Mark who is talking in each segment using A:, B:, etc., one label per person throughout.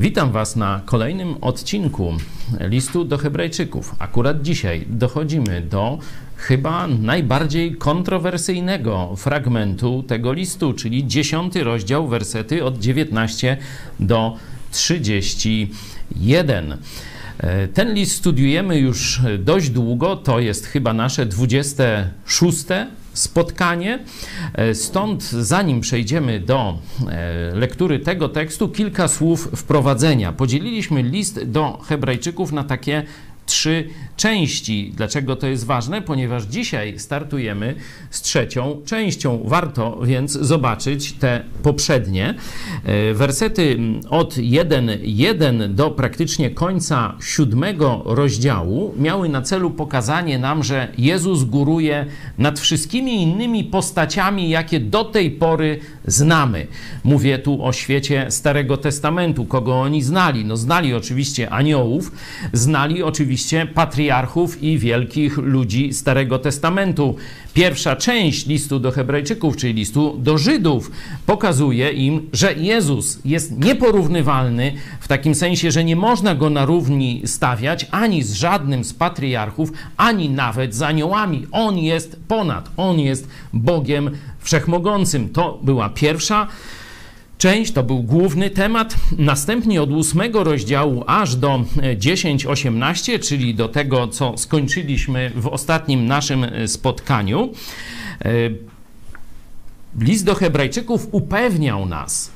A: Witam Was na kolejnym odcinku listu do Hebrajczyków. Akurat dzisiaj dochodzimy do chyba najbardziej kontrowersyjnego fragmentu tego listu, czyli dziesiąty rozdział, wersety od 19 do 31. E, ten list studiujemy już dość długo, to jest chyba nasze 26 spotkanie. E, stąd, zanim przejdziemy do e, lektury tego tekstu, kilka słów wprowadzenia. Podzieliliśmy list do Hebrajczyków na takie trzy części. Dlaczego to jest ważne? Ponieważ dzisiaj startujemy z trzecią częścią. Warto więc zobaczyć te poprzednie. E, wersety od 1.1 do praktycznie końca siódmego rozdziału miały na celu pokazanie nam, że Jezus góruje nad wszystkimi innymi postaciami, jakie do tej pory znamy. Mówię tu o świecie Starego Testamentu, kogo oni znali. No znali oczywiście aniołów, znali oczywiście patriarchów i wielkich ludzi Starego Testamentu. Pierwsza część listu do Hebrajczyków, czyli listu do Żydów, pokazuje im, że Jezus jest nieporównywalny w takim sensie, że nie można go na równi stawiać ani z żadnym z patriarchów, ani nawet z aniołami. On jest ponad, on jest Bogiem Wszechmogącym. To była pierwsza część, to był główny temat. Następnie od ósmego rozdziału aż do 10-18, czyli do tego, co skończyliśmy w ostatnim naszym spotkaniu, e, list do Hebrajczyków upewniał nas,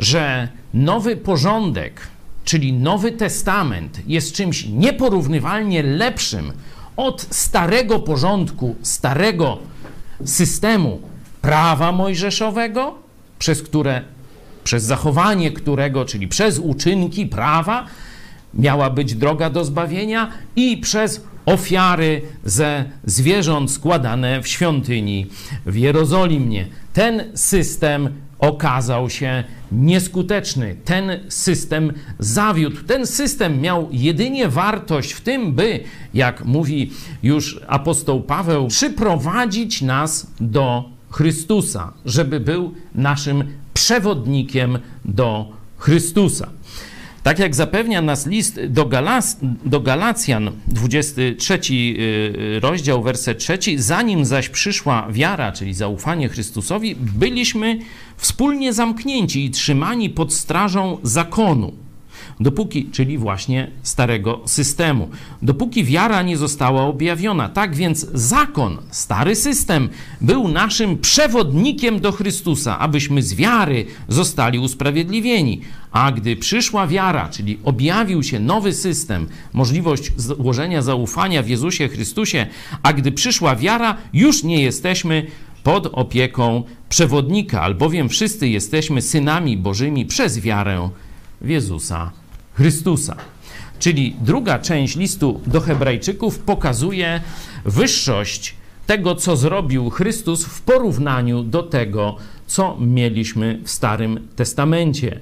A: że nowy porządek, czyli Nowy Testament, jest czymś nieporównywalnie lepszym od starego porządku, starego systemu prawa mojżeszowego, przez które przez zachowanie którego, czyli przez uczynki prawa, miała być droga do zbawienia i przez ofiary ze zwierząt składane w świątyni w Jerozolimie. Ten system okazał się nieskuteczny. Ten system zawiódł. Ten system miał jedynie wartość w tym, by, jak mówi już apostoł Paweł, przyprowadzić nas do Chrystusa, żeby był naszym przewodnikiem do Chrystusa. Tak jak zapewnia nas list do, Galas, do Galacjan, 23 y, rozdział, werset 3, zanim zaś przyszła wiara, czyli zaufanie Chrystusowi, byliśmy wspólnie zamknięci i trzymani pod strażą zakonu dopóki, czyli właśnie starego systemu, dopóki wiara nie została objawiona. Tak więc zakon, stary system, był naszym przewodnikiem do Chrystusa, abyśmy z wiary zostali usprawiedliwieni. A gdy przyszła wiara, czyli objawił się nowy system, możliwość złożenia zaufania w Jezusie Chrystusie, a gdy przyszła wiara, już nie jesteśmy pod opieką przewodnika, albowiem wszyscy jesteśmy synami Bożymi przez wiarę w Jezusa Chrystusa. Czyli druga część listu do Hebrajczyków pokazuje wyższość tego, co zrobił Chrystus w porównaniu do tego, co mieliśmy w Starym Testamencie.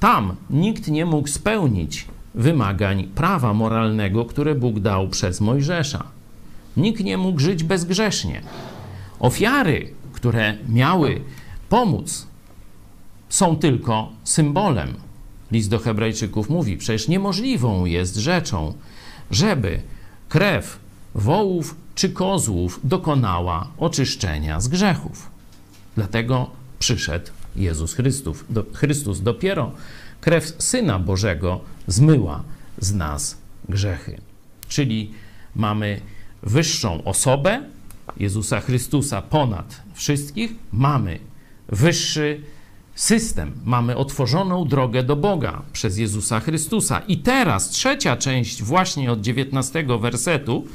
A: Tam nikt nie mógł spełnić wymagań prawa moralnego, które Bóg dał przez Mojżesza. Nikt nie mógł żyć bezgrzesznie. Ofiary, które miały pomóc, są tylko symbolem List do Hebrajczyków mówi: Przecież niemożliwą jest rzeczą, żeby krew wołów czy kozłów dokonała oczyszczenia z grzechów. Dlatego przyszedł Jezus Chrystus. Do, Chrystus dopiero krew Syna Bożego zmyła z nas grzechy. Czyli mamy wyższą osobę Jezusa Chrystusa ponad wszystkich, mamy wyższy system, mamy otworzoną drogę do Boga przez Jezusa Chrystusa. I teraz trzecia część, właśnie od 19 wersetu,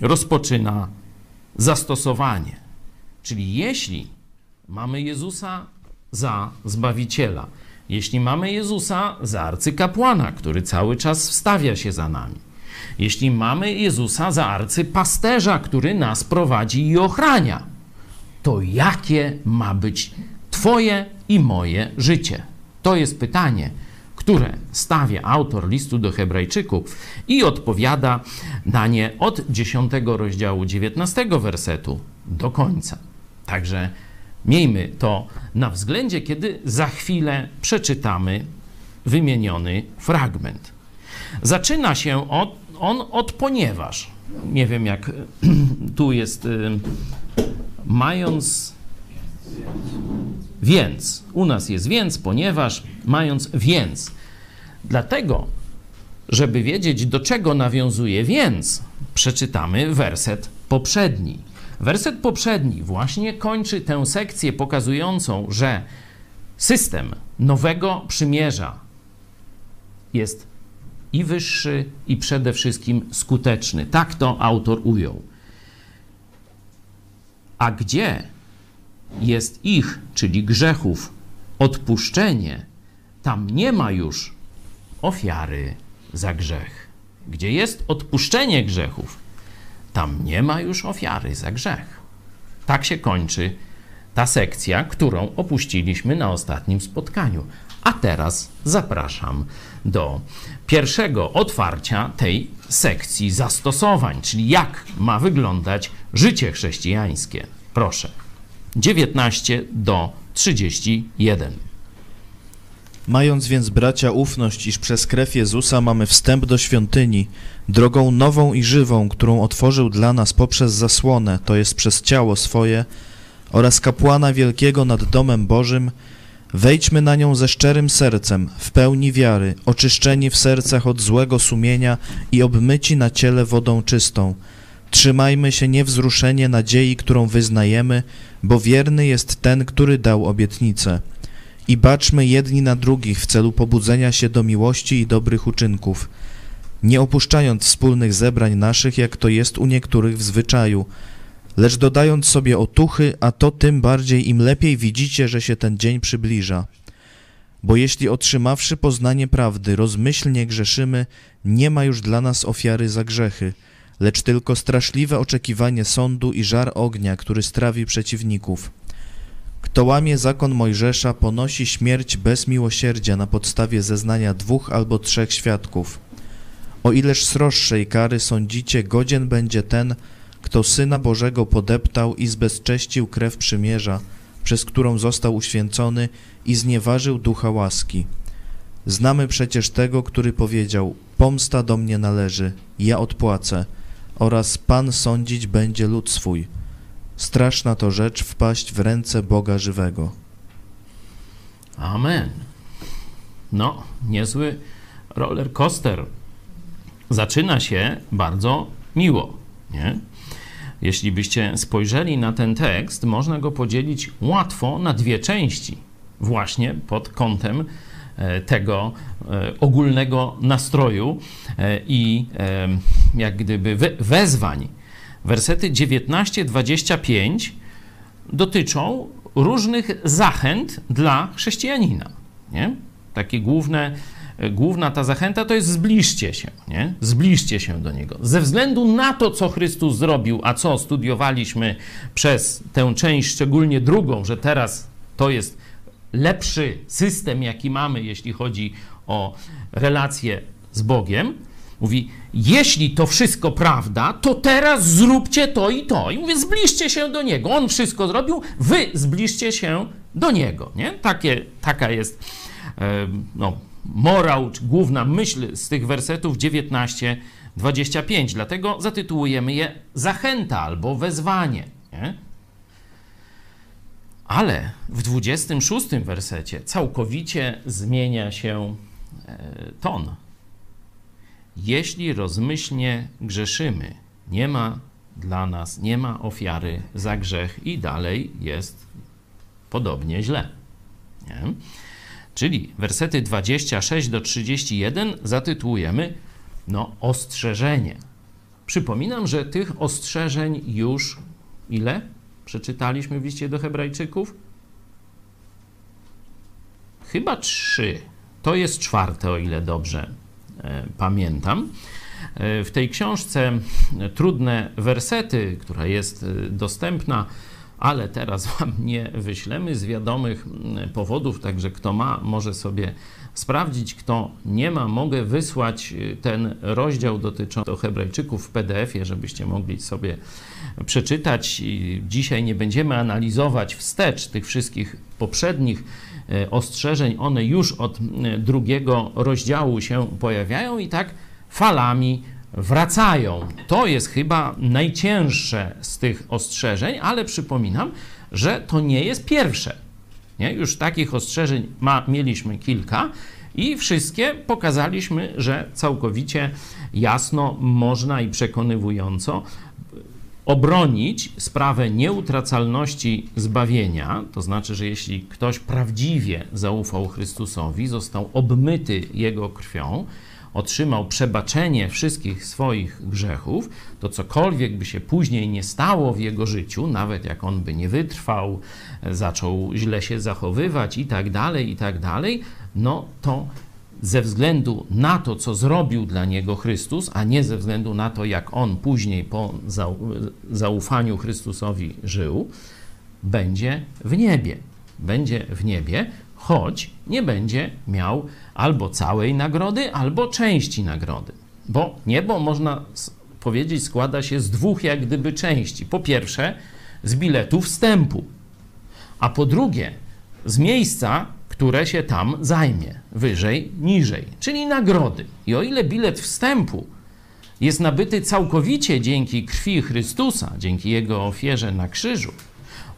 A: rozpoczyna zastosowanie. Czyli jeśli mamy Jezusa za Zbawiciela, jeśli mamy Jezusa za arcykapłana, który cały czas wstawia się za nami, jeśli mamy Jezusa za arcypasterza, który nas prowadzi i ochrania, to jakie ma być Twoje i moje życie? To jest pytanie, które stawia autor listu do Hebrajczyków i odpowiada na nie od 10 rozdziału 19 wersetu do końca. Także miejmy to na względzie, kiedy za chwilę przeczytamy wymieniony fragment. Zaczyna się od, on od ponieważ. Nie wiem, jak tu jest, y, mając więc. U nas jest więc, ponieważ, mając więc. Dlatego, żeby wiedzieć, do czego nawiązuje więc, przeczytamy werset poprzedni. Werset poprzedni właśnie kończy tę sekcję pokazującą, że system nowego przymierza jest i wyższy, i przede wszystkim skuteczny. Tak to autor ujął. A gdzie jest ich, czyli grzechów, odpuszczenie, tam nie ma już ofiary za grzech. Gdzie jest odpuszczenie grzechów, tam nie ma już ofiary za grzech. Tak się kończy ta sekcja, którą opuściliśmy na ostatnim spotkaniu. A teraz zapraszam do pierwszego otwarcia tej sekcji zastosowań, czyli jak ma wyglądać życie chrześcijańskie. Proszę. 19 do 31.
B: Mając więc bracia ufność, iż przez krew Jezusa mamy wstęp do świątyni, drogą nową i żywą, którą otworzył dla nas poprzez zasłonę, to jest przez ciało swoje, oraz kapłana wielkiego nad domem Bożym, wejdźmy na nią ze szczerym sercem, w pełni wiary, oczyszczeni w sercach od złego sumienia i obmyci na ciele wodą czystą. Trzymajmy się niewzruszenie nadziei, którą wyznajemy, bo wierny jest ten, który dał obietnicę. I baczmy jedni na drugich w celu pobudzenia się do miłości i dobrych uczynków, nie opuszczając wspólnych zebrań naszych, jak to jest u niektórych w zwyczaju, lecz dodając sobie otuchy, a to tym bardziej im lepiej widzicie, że się ten dzień przybliża. Bo jeśli otrzymawszy poznanie prawdy, rozmyślnie grzeszymy, nie ma już dla nas ofiary za grzechy, lecz tylko straszliwe oczekiwanie sądu i żar ognia, który strawi przeciwników. Kto łamie zakon Mojżesza, ponosi śmierć bez miłosierdzia na podstawie zeznania dwóch albo trzech świadków. O ileż sroższej kary sądzicie, godzien będzie ten, kto Syna Bożego podeptał i zbezcześcił krew przymierza, przez którą został uświęcony i znieważył ducha łaski. Znamy przecież tego, który powiedział, pomsta do mnie należy, ja odpłacę, oraz Pan sądzić będzie lud swój. Straszna to rzecz wpaść w ręce Boga żywego.
A: Amen. No, niezły roller coaster. Zaczyna się bardzo miło, nie? Jeśli byście spojrzeli na ten tekst, można go podzielić łatwo na dwie części, właśnie pod kątem tego e, ogólnego nastroju e, i jak gdyby wezwań. Wersety 19-25 dotyczą różnych zachęt dla chrześcijanina. Nie? Takie główne główna ta zachęta to jest zbliżcie się, nie? Zbliżcie się do Niego. Ze względu na to, co Chrystus zrobił, a co studiowaliśmy przez tę część, szczególnie drugą, że teraz to jest lepszy system, jaki mamy, jeśli chodzi o relacje z Bogiem, mówi, jeśli to wszystko prawda, to teraz zróbcie to i to. I mówię, zbliżcie się do Niego. On wszystko zrobił, wy zbliżcie się do Niego, nie? Takie, taka jest, no, morał, czy główna myśl z tych wersetów 19, 25. Dlatego zatytułujemy je zachęta albo wezwanie. Nie? Ale w 26 wersecie całkowicie zmienia się e, ton. Jeśli rozmyślnie grzeszymy, nie ma dla nas, nie ma ofiary za grzech i dalej jest podobnie źle. Nie? Czyli wersety 26 do 31 zatytułujemy no, ostrzeżenie. Przypominam, że tych ostrzeżeń już ile przeczytaliśmy w liście do Hebrajczyków? Chyba trzy. To jest czwarte, o ile dobrze e, pamiętam. E, w tej książce Trudne wersety, która jest e, dostępna ale teraz Wam nie wyślemy z wiadomych powodów, także kto ma, może sobie sprawdzić, kto nie ma, mogę wysłać ten rozdział dotyczący Hebrajczyków w PDF-ie, żebyście mogli sobie przeczytać. Dzisiaj nie będziemy analizować wstecz tych wszystkich poprzednich ostrzeżeń, one już od drugiego rozdziału się pojawiają i tak falami wracają. To jest chyba najcięższe z tych ostrzeżeń, ale przypominam, że to nie jest pierwsze. Nie? Już takich ostrzeżeń ma, mieliśmy kilka i wszystkie pokazaliśmy, że całkowicie jasno można i przekonywująco obronić sprawę nieutracalności zbawienia, to znaczy, że jeśli ktoś prawdziwie zaufał Chrystusowi, został obmyty Jego krwią, otrzymał przebaczenie wszystkich swoich grzechów, to cokolwiek by się później nie stało w jego życiu, nawet jak on by nie wytrwał, zaczął źle się zachowywać i tak dalej, i tak dalej, no to ze względu na to, co zrobił dla niego Chrystus, a nie ze względu na to, jak on później po zaufaniu Chrystusowi żył, będzie w niebie. Będzie w niebie, choć nie będzie miał albo całej nagrody, albo części nagrody. Bo niebo, można powiedzieć, składa się z dwóch jak gdyby części. Po pierwsze, z biletu wstępu, a po drugie, z miejsca, które się tam zajmie, wyżej, niżej, czyli nagrody. I o ile bilet wstępu jest nabyty całkowicie dzięki krwi Chrystusa, dzięki Jego ofierze na krzyżu,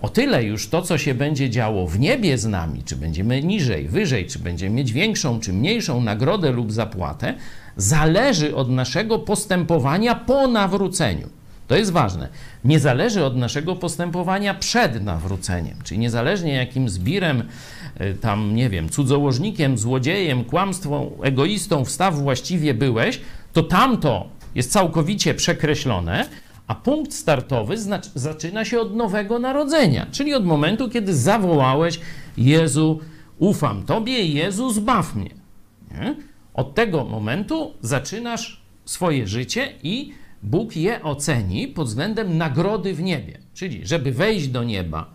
A: o tyle już to, co się będzie działo w niebie z nami, czy będziemy niżej, wyżej, czy będziemy mieć większą, czy mniejszą nagrodę lub zapłatę, zależy od naszego postępowania po nawróceniu. To jest ważne. Nie zależy od naszego postępowania przed nawróceniem, czyli niezależnie jakim zbirem, tam nie wiem, cudzołożnikiem, złodziejem, kłamstwą, egoistą wstaw właściwie byłeś, to tamto jest całkowicie przekreślone, a punkt startowy zaczyna się od nowego narodzenia, czyli od momentu, kiedy zawołałeś: Jezu, ufam Tobie, Jezu, zbaw mnie. Nie? Od tego momentu zaczynasz swoje życie i Bóg je oceni pod względem nagrody w niebie. Czyli, żeby wejść do nieba,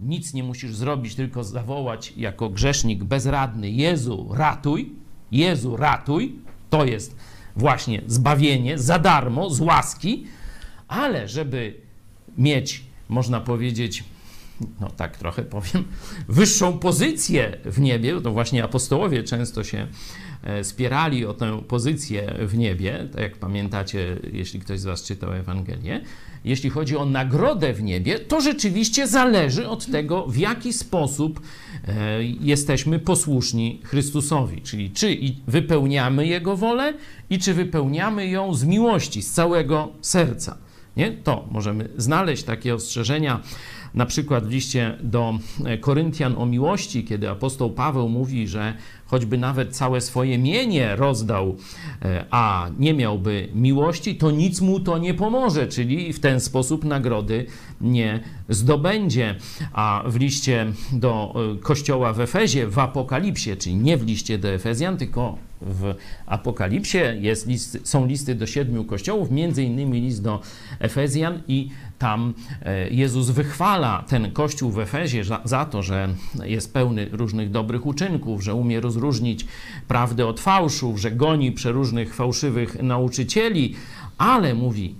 A: nic nie musisz zrobić, tylko zawołać jako grzesznik bezradny: Jezu, ratuj, Jezu, ratuj. To jest właśnie zbawienie za darmo, z łaski ale żeby mieć, można powiedzieć, no tak trochę powiem, wyższą pozycję w niebie, to właśnie apostołowie często się e, spierali o tę pozycję w niebie, tak jak pamiętacie, jeśli ktoś z Was czytał Ewangelię. Jeśli chodzi o nagrodę w niebie, to rzeczywiście zależy od tego, w jaki sposób e, jesteśmy posłuszni Chrystusowi, czyli czy wypełniamy Jego wolę i czy wypełniamy ją z miłości, z całego serca. Nie? To możemy znaleźć takie ostrzeżenia, na przykład w liście do e, Koryntian o miłości, kiedy apostoł Paweł mówi, że choćby nawet całe swoje mienie rozdał, e, a nie miałby miłości, to nic mu to nie pomoże, czyli w ten sposób nagrody nie zdobędzie. A w liście do e, kościoła w Efezie, w Apokalipsie, czyli nie w liście do Efezjan, tylko w Apokalipsie jest list, są listy do siedmiu kościołów, między innymi list do Efezjan i tam e, Jezus wychwala ten kościół w Efezie za, za to, że jest pełny różnych dobrych uczynków, że umie rozróżnić prawdę od fałszu, że goni przeróżnych fałszywych nauczycieli, ale mówi: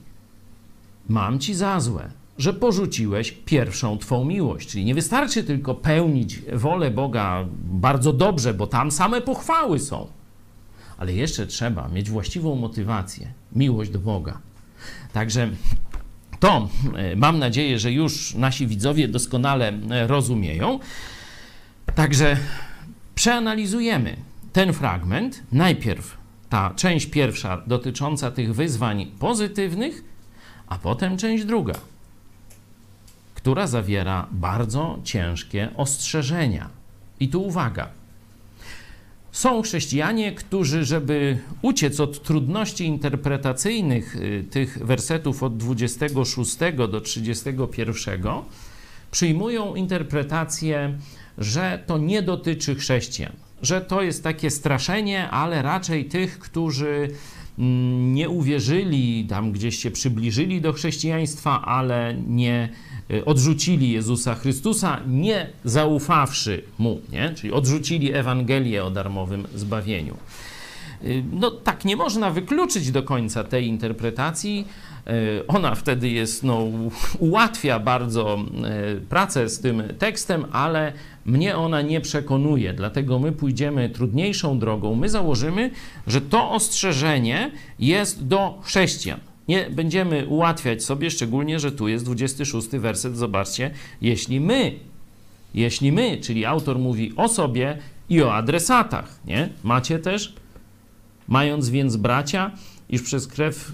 A: Mam ci za złe, że porzuciłeś pierwszą Twą miłość. Czyli nie wystarczy tylko pełnić wolę Boga bardzo dobrze, bo tam same pochwały są ale jeszcze trzeba mieć właściwą motywację, miłość do Boga. Także to e, mam nadzieję, że już nasi widzowie doskonale e, rozumieją. Także przeanalizujemy ten fragment. Najpierw ta część pierwsza dotycząca tych wyzwań pozytywnych, a potem część druga, która zawiera bardzo ciężkie ostrzeżenia. I tu uwaga. Są chrześcijanie, którzy, żeby uciec od trudności interpretacyjnych y, tych wersetów od 26 do 31, przyjmują interpretację, że to nie dotyczy chrześcijan, że to jest takie straszenie, ale raczej tych, którzy mm, nie uwierzyli, tam gdzieś się przybliżyli do chrześcijaństwa, ale nie odrzucili Jezusa Chrystusa, nie zaufawszy Mu, nie? czyli odrzucili Ewangelię o darmowym zbawieniu. Y, no tak nie można wykluczyć do końca tej interpretacji, ona wtedy jest, no, ułatwia bardzo pracę z tym tekstem, ale mnie ona nie przekonuje, dlatego my pójdziemy trudniejszą drogą. My założymy, że to ostrzeżenie jest do chrześcijan. Nie będziemy ułatwiać sobie, szczególnie, że tu jest 26 werset. Zobaczcie, jeśli my, jeśli my, czyli autor mówi o sobie i o adresatach, nie? Macie też, mając więc bracia, iż przez krew.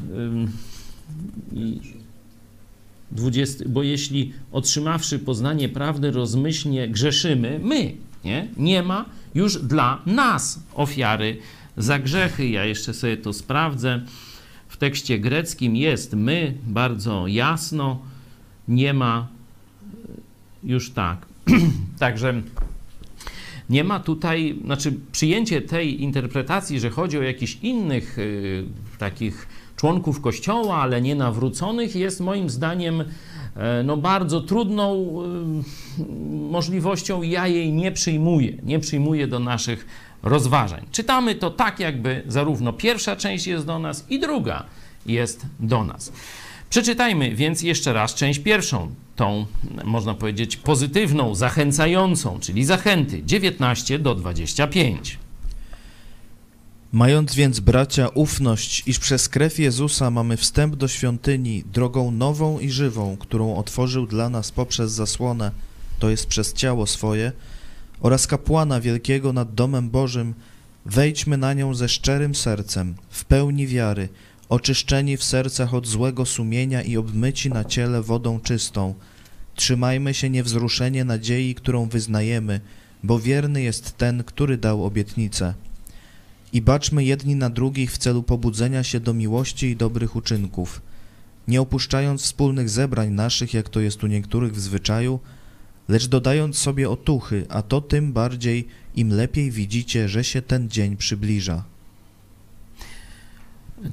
A: Yy, 20, bo jeśli otrzymawszy poznanie prawdy rozmyślnie grzeszymy, my, nie? Nie ma już dla nas ofiary za grzechy. Ja jeszcze sobie to sprawdzę. Tekście greckim jest my, bardzo jasno, nie ma już tak. Także nie ma tutaj, znaczy przyjęcie tej interpretacji, że chodzi o jakichś innych y, takich członków Kościoła, ale nie nawróconych, jest moim zdaniem e, no, bardzo trudną y, możliwością ja jej nie przyjmuję. Nie przyjmuję do naszych rozważań. Czytamy to tak, jakby zarówno pierwsza część jest do nas i druga jest do nas. Przeczytajmy więc jeszcze raz część pierwszą, tą można powiedzieć pozytywną, zachęcającą, czyli zachęty 19 do 25.
B: Mając więc, bracia, ufność, iż przez krew Jezusa mamy wstęp do świątyni drogą nową i żywą, którą otworzył dla nas poprzez zasłonę, to jest przez ciało swoje, oraz kapłana wielkiego nad domem Bożym, wejdźmy na nią ze szczerym sercem, w pełni wiary, oczyszczeni w sercach od złego sumienia i obmyci na ciele wodą czystą. Trzymajmy się niewzruszenie nadziei, którą wyznajemy, bo wierny jest ten, który dał obietnicę. I baczmy jedni na drugich w celu pobudzenia się do miłości i dobrych uczynków, nie opuszczając wspólnych zebrań naszych, jak to jest u niektórych w zwyczaju, lecz dodając sobie otuchy, a to tym bardziej, im lepiej widzicie, że się ten dzień przybliża.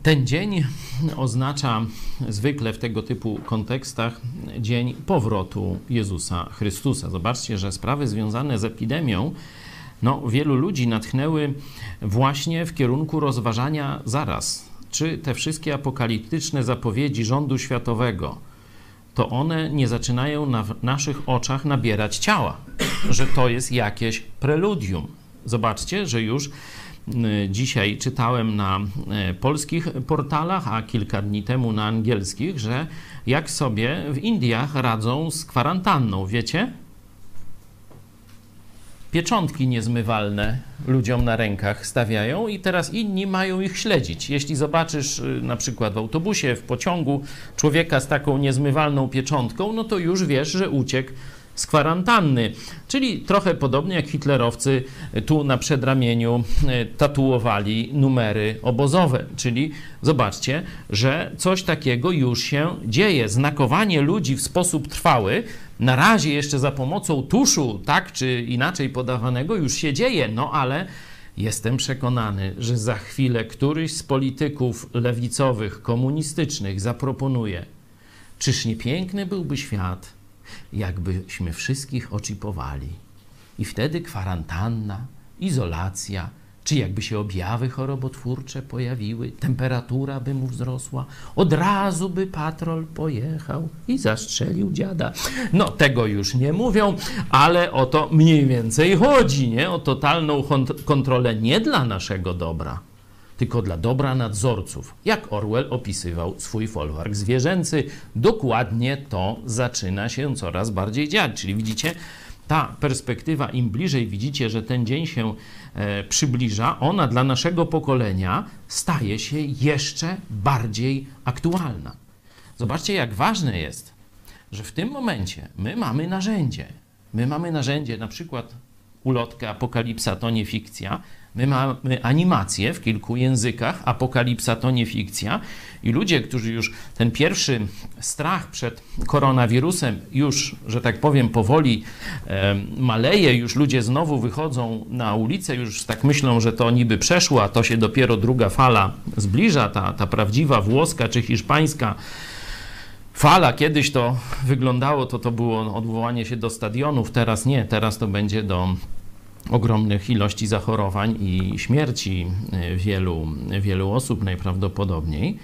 A: Ten dzień oznacza zwykle w tego typu kontekstach dzień powrotu Jezusa Chrystusa. Zobaczcie, że sprawy związane z epidemią no, wielu ludzi natchnęły właśnie w kierunku rozważania zaraz, czy te wszystkie apokaliptyczne zapowiedzi rządu światowego, to one nie zaczynają na naszych oczach nabierać ciała, że to jest jakieś preludium. Zobaczcie, że już dzisiaj czytałem na e, polskich portalach, a kilka dni temu na angielskich, że jak sobie w Indiach radzą z kwarantanną, wiecie? Pieczątki niezmywalne ludziom na rękach stawiają i teraz inni mają ich śledzić. Jeśli zobaczysz y, na przykład w autobusie, w pociągu człowieka z taką niezmywalną pieczątką, no to już wiesz, że uciekł z kwarantanny. Czyli trochę podobnie jak hitlerowcy tu na przedramieniu e, tatuowali numery obozowe. Czyli zobaczcie, że coś takiego już się dzieje. Znakowanie ludzi w sposób trwały, na razie jeszcze za pomocą tuszu, tak czy inaczej podawanego, już się dzieje, no ale. Jestem przekonany, że za chwilę któryś z polityków lewicowych, komunistycznych zaproponuje: Czyż nie piękny byłby świat, jakbyśmy wszystkich oczipowali. I wtedy kwarantanna, izolacja, czy jakby się objawy chorobotwórcze pojawiły, temperatura by mu wzrosła, od razu by patrol pojechał i zastrzelił dziada. No, tego już nie mówią, ale o to mniej więcej chodzi, nie? O totalną kontrolę nie dla naszego dobra, tylko dla dobra nadzorców. Jak Orwell opisywał swój folwark zwierzęcy, dokładnie to zaczyna się coraz bardziej dziać. Czyli widzicie, ta perspektywa, im bliżej widzicie, że ten dzień się e, przybliża, ona dla naszego pokolenia staje się jeszcze bardziej aktualna. Zobaczcie, jak ważne jest, że w tym momencie my mamy narzędzie. My mamy narzędzie, na przykład ulotkę Apokalipsa to nie fikcja, My mamy animację w kilku językach, apokalipsa to nie fikcja i ludzie, którzy już ten pierwszy strach przed koronawirusem już, że tak powiem, powoli maleje, już ludzie znowu wychodzą na ulicę, już tak myślą, że to niby przeszło, a to się dopiero druga fala zbliża, ta, ta prawdziwa włoska czy hiszpańska fala. Kiedyś to wyglądało, to to było odwołanie się do stadionów, teraz nie, teraz to będzie do ogromnych ilości zachorowań i śmierci e, wielu, wielu osób najprawdopodobniej,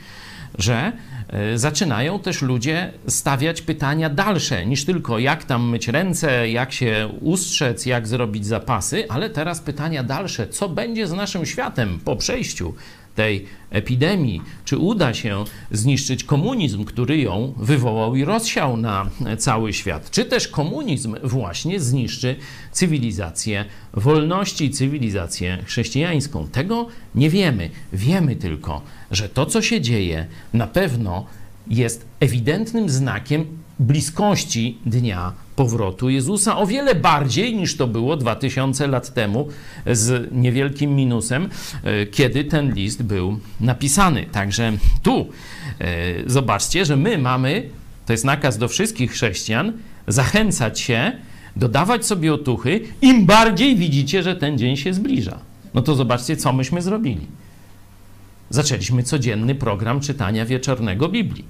A: że e, zaczynają też ludzie stawiać pytania dalsze niż tylko jak tam myć ręce, jak się ustrzec, jak zrobić zapasy, ale teraz pytania dalsze, co będzie z naszym światem po przejściu tej epidemii, czy uda się zniszczyć komunizm, który ją wywołał i rozsiał na cały świat, czy też komunizm właśnie zniszczy cywilizację wolności, cywilizację chrześcijańską. Tego nie wiemy. Wiemy tylko, że to, co się dzieje, na pewno jest ewidentnym znakiem bliskości dnia powrotu Jezusa, o wiele bardziej niż to było 2000 lat temu, z niewielkim minusem, e, kiedy ten list był napisany. Także tu e, zobaczcie, że my mamy, to jest nakaz do wszystkich chrześcijan, zachęcać się, dodawać sobie otuchy, im bardziej widzicie, że ten dzień się zbliża. No to zobaczcie, co myśmy zrobili. Zaczęliśmy codzienny program czytania wieczornego Biblii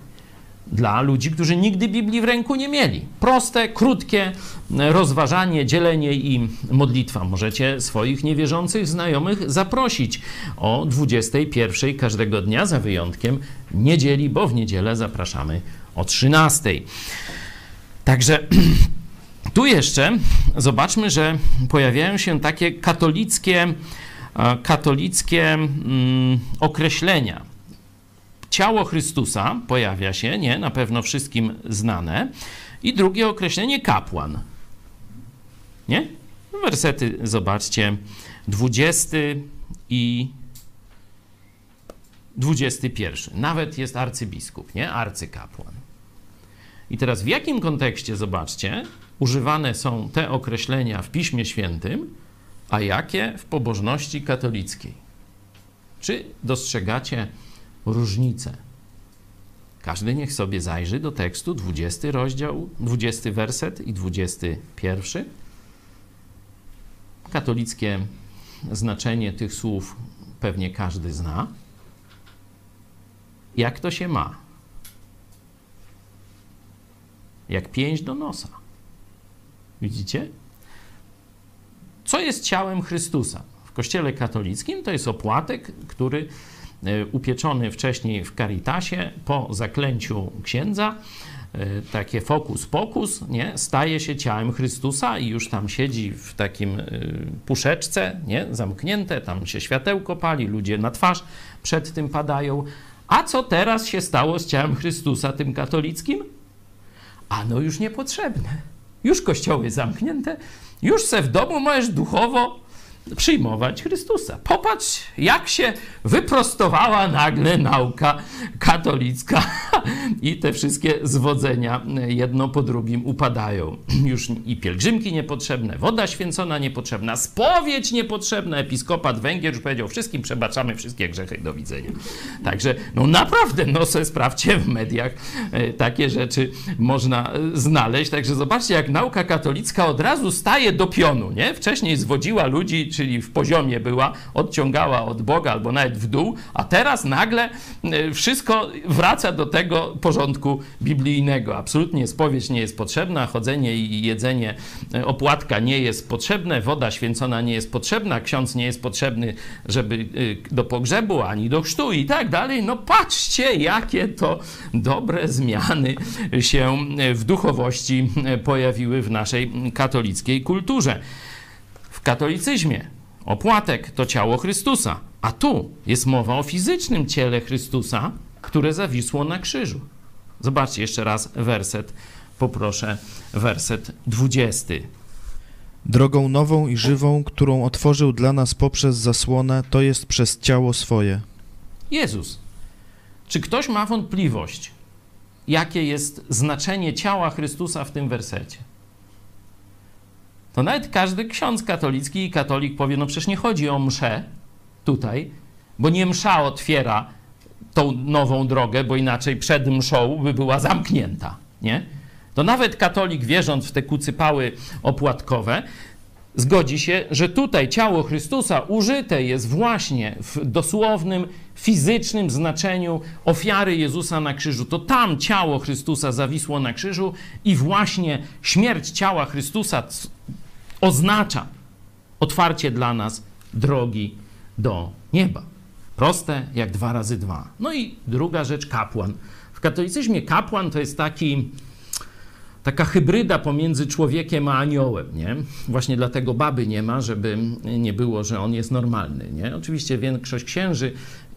A: dla ludzi, którzy nigdy Biblii w ręku nie mieli. Proste, krótkie rozważanie, dzielenie i modlitwa. Możecie swoich niewierzących znajomych zaprosić o 21 każdego dnia, za wyjątkiem niedzieli, bo w niedzielę zapraszamy o 13. Także tu jeszcze zobaczmy, że pojawiają się takie katolickie, e, katolickie mm, określenia ciało Chrystusa pojawia się, nie, na pewno wszystkim znane. I drugie określenie kapłan. Nie? Wersety, zobaczcie, 20 i 21. Nawet jest arcybiskup, nie? Arcykapłan. I teraz w jakim kontekście, zobaczcie, używane są te określenia w Piśmie Świętym, a jakie w pobożności katolickiej? Czy dostrzegacie różnice. Każdy niech sobie zajrzy do tekstu, 20 rozdział, 20 werset i 21. Katolickie znaczenie tych słów pewnie każdy zna. Jak to się ma? Jak pięść do nosa. Widzicie? Co jest ciałem Chrystusa? W Kościele katolickim to jest opłatek, który upieczony wcześniej w Caritasie po zaklęciu księdza, e, takie fokus pokus, nie, staje się ciałem Chrystusa i już tam siedzi w takim e, puszeczce, nie, zamknięte, tam się światełko pali, ludzie na twarz przed tym padają. A co teraz się stało z ciałem Chrystusa, tym katolickim? Ano już niepotrzebne. Już kościoły zamknięte, już se w domu możesz duchowo przyjmować Chrystusa. Popatrz, jak się wyprostowała nagle nauka katolicka i te wszystkie zwodzenia jedno po drugim upadają. Już i pielgrzymki niepotrzebne, woda święcona niepotrzebna, spowiedź niepotrzebna. Episkopat Węgier już powiedział, wszystkim przebaczamy wszystkie grzechy, do widzenia. Także, no naprawdę, no se sprawdźcie w mediach, e, takie rzeczy można e, znaleźć. Także zobaczcie, jak nauka katolicka od razu staje do pionu, nie? Wcześniej zwodziła ludzi czyli w poziomie była, odciągała od Boga albo nawet w dół, a teraz nagle e, wszystko wraca do tego porządku biblijnego. Absolutnie spowiedź nie jest potrzebna, chodzenie i jedzenie e, opłatka nie jest potrzebne, woda święcona nie jest potrzebna, ksiądz nie jest potrzebny, żeby e, do pogrzebu ani do chrztu i tak dalej. No patrzcie, jakie to dobre zmiany się w duchowości pojawiły w naszej katolickiej kulturze katolicyzmie. Opłatek to ciało Chrystusa, a tu jest mowa o fizycznym ciele Chrystusa, które zawisło na krzyżu. Zobaczcie jeszcze raz werset, poproszę, werset 20.
B: Drogą nową i żywą, którą otworzył dla nas poprzez zasłonę, to jest przez ciało swoje.
A: Jezus. Czy ktoś ma wątpliwość, jakie jest znaczenie ciała Chrystusa w tym wersecie? To nawet każdy ksiądz katolicki i katolik powie, no przecież nie chodzi o mszę tutaj, bo nie msza otwiera tą nową drogę, bo inaczej przed mszą by była zamknięta, nie? To nawet katolik wierząc w te kucypały opłatkowe, zgodzi się, że tutaj ciało Chrystusa użyte jest właśnie w dosłownym, fizycznym znaczeniu ofiary Jezusa na krzyżu. To tam ciało Chrystusa zawisło na krzyżu i właśnie śmierć ciała Chrystusa oznacza otwarcie dla nas drogi do nieba. Proste jak dwa razy dwa. No i druga rzecz, kapłan. W katolicyzmie kapłan to jest taki taka hybryda pomiędzy człowiekiem a aniołem, nie? Właśnie dlatego baby nie ma, żeby nie było, że on jest normalny, nie? Oczywiście większość księży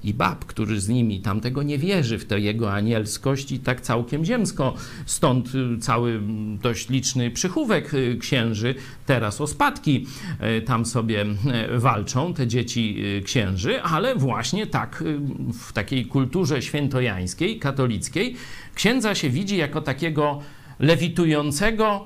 A: i bab, którzy z nimi tamtego nie wierzy w tę jego anielskość i tak całkiem ziemsko. Stąd y, cały dość liczny przychówek y, księży, teraz o spadki y, tam sobie walczą, te dzieci księży, ale właśnie tak w takiej kulturze świętojańskiej, katolickiej, księdza się widzi jako takiego lewitującego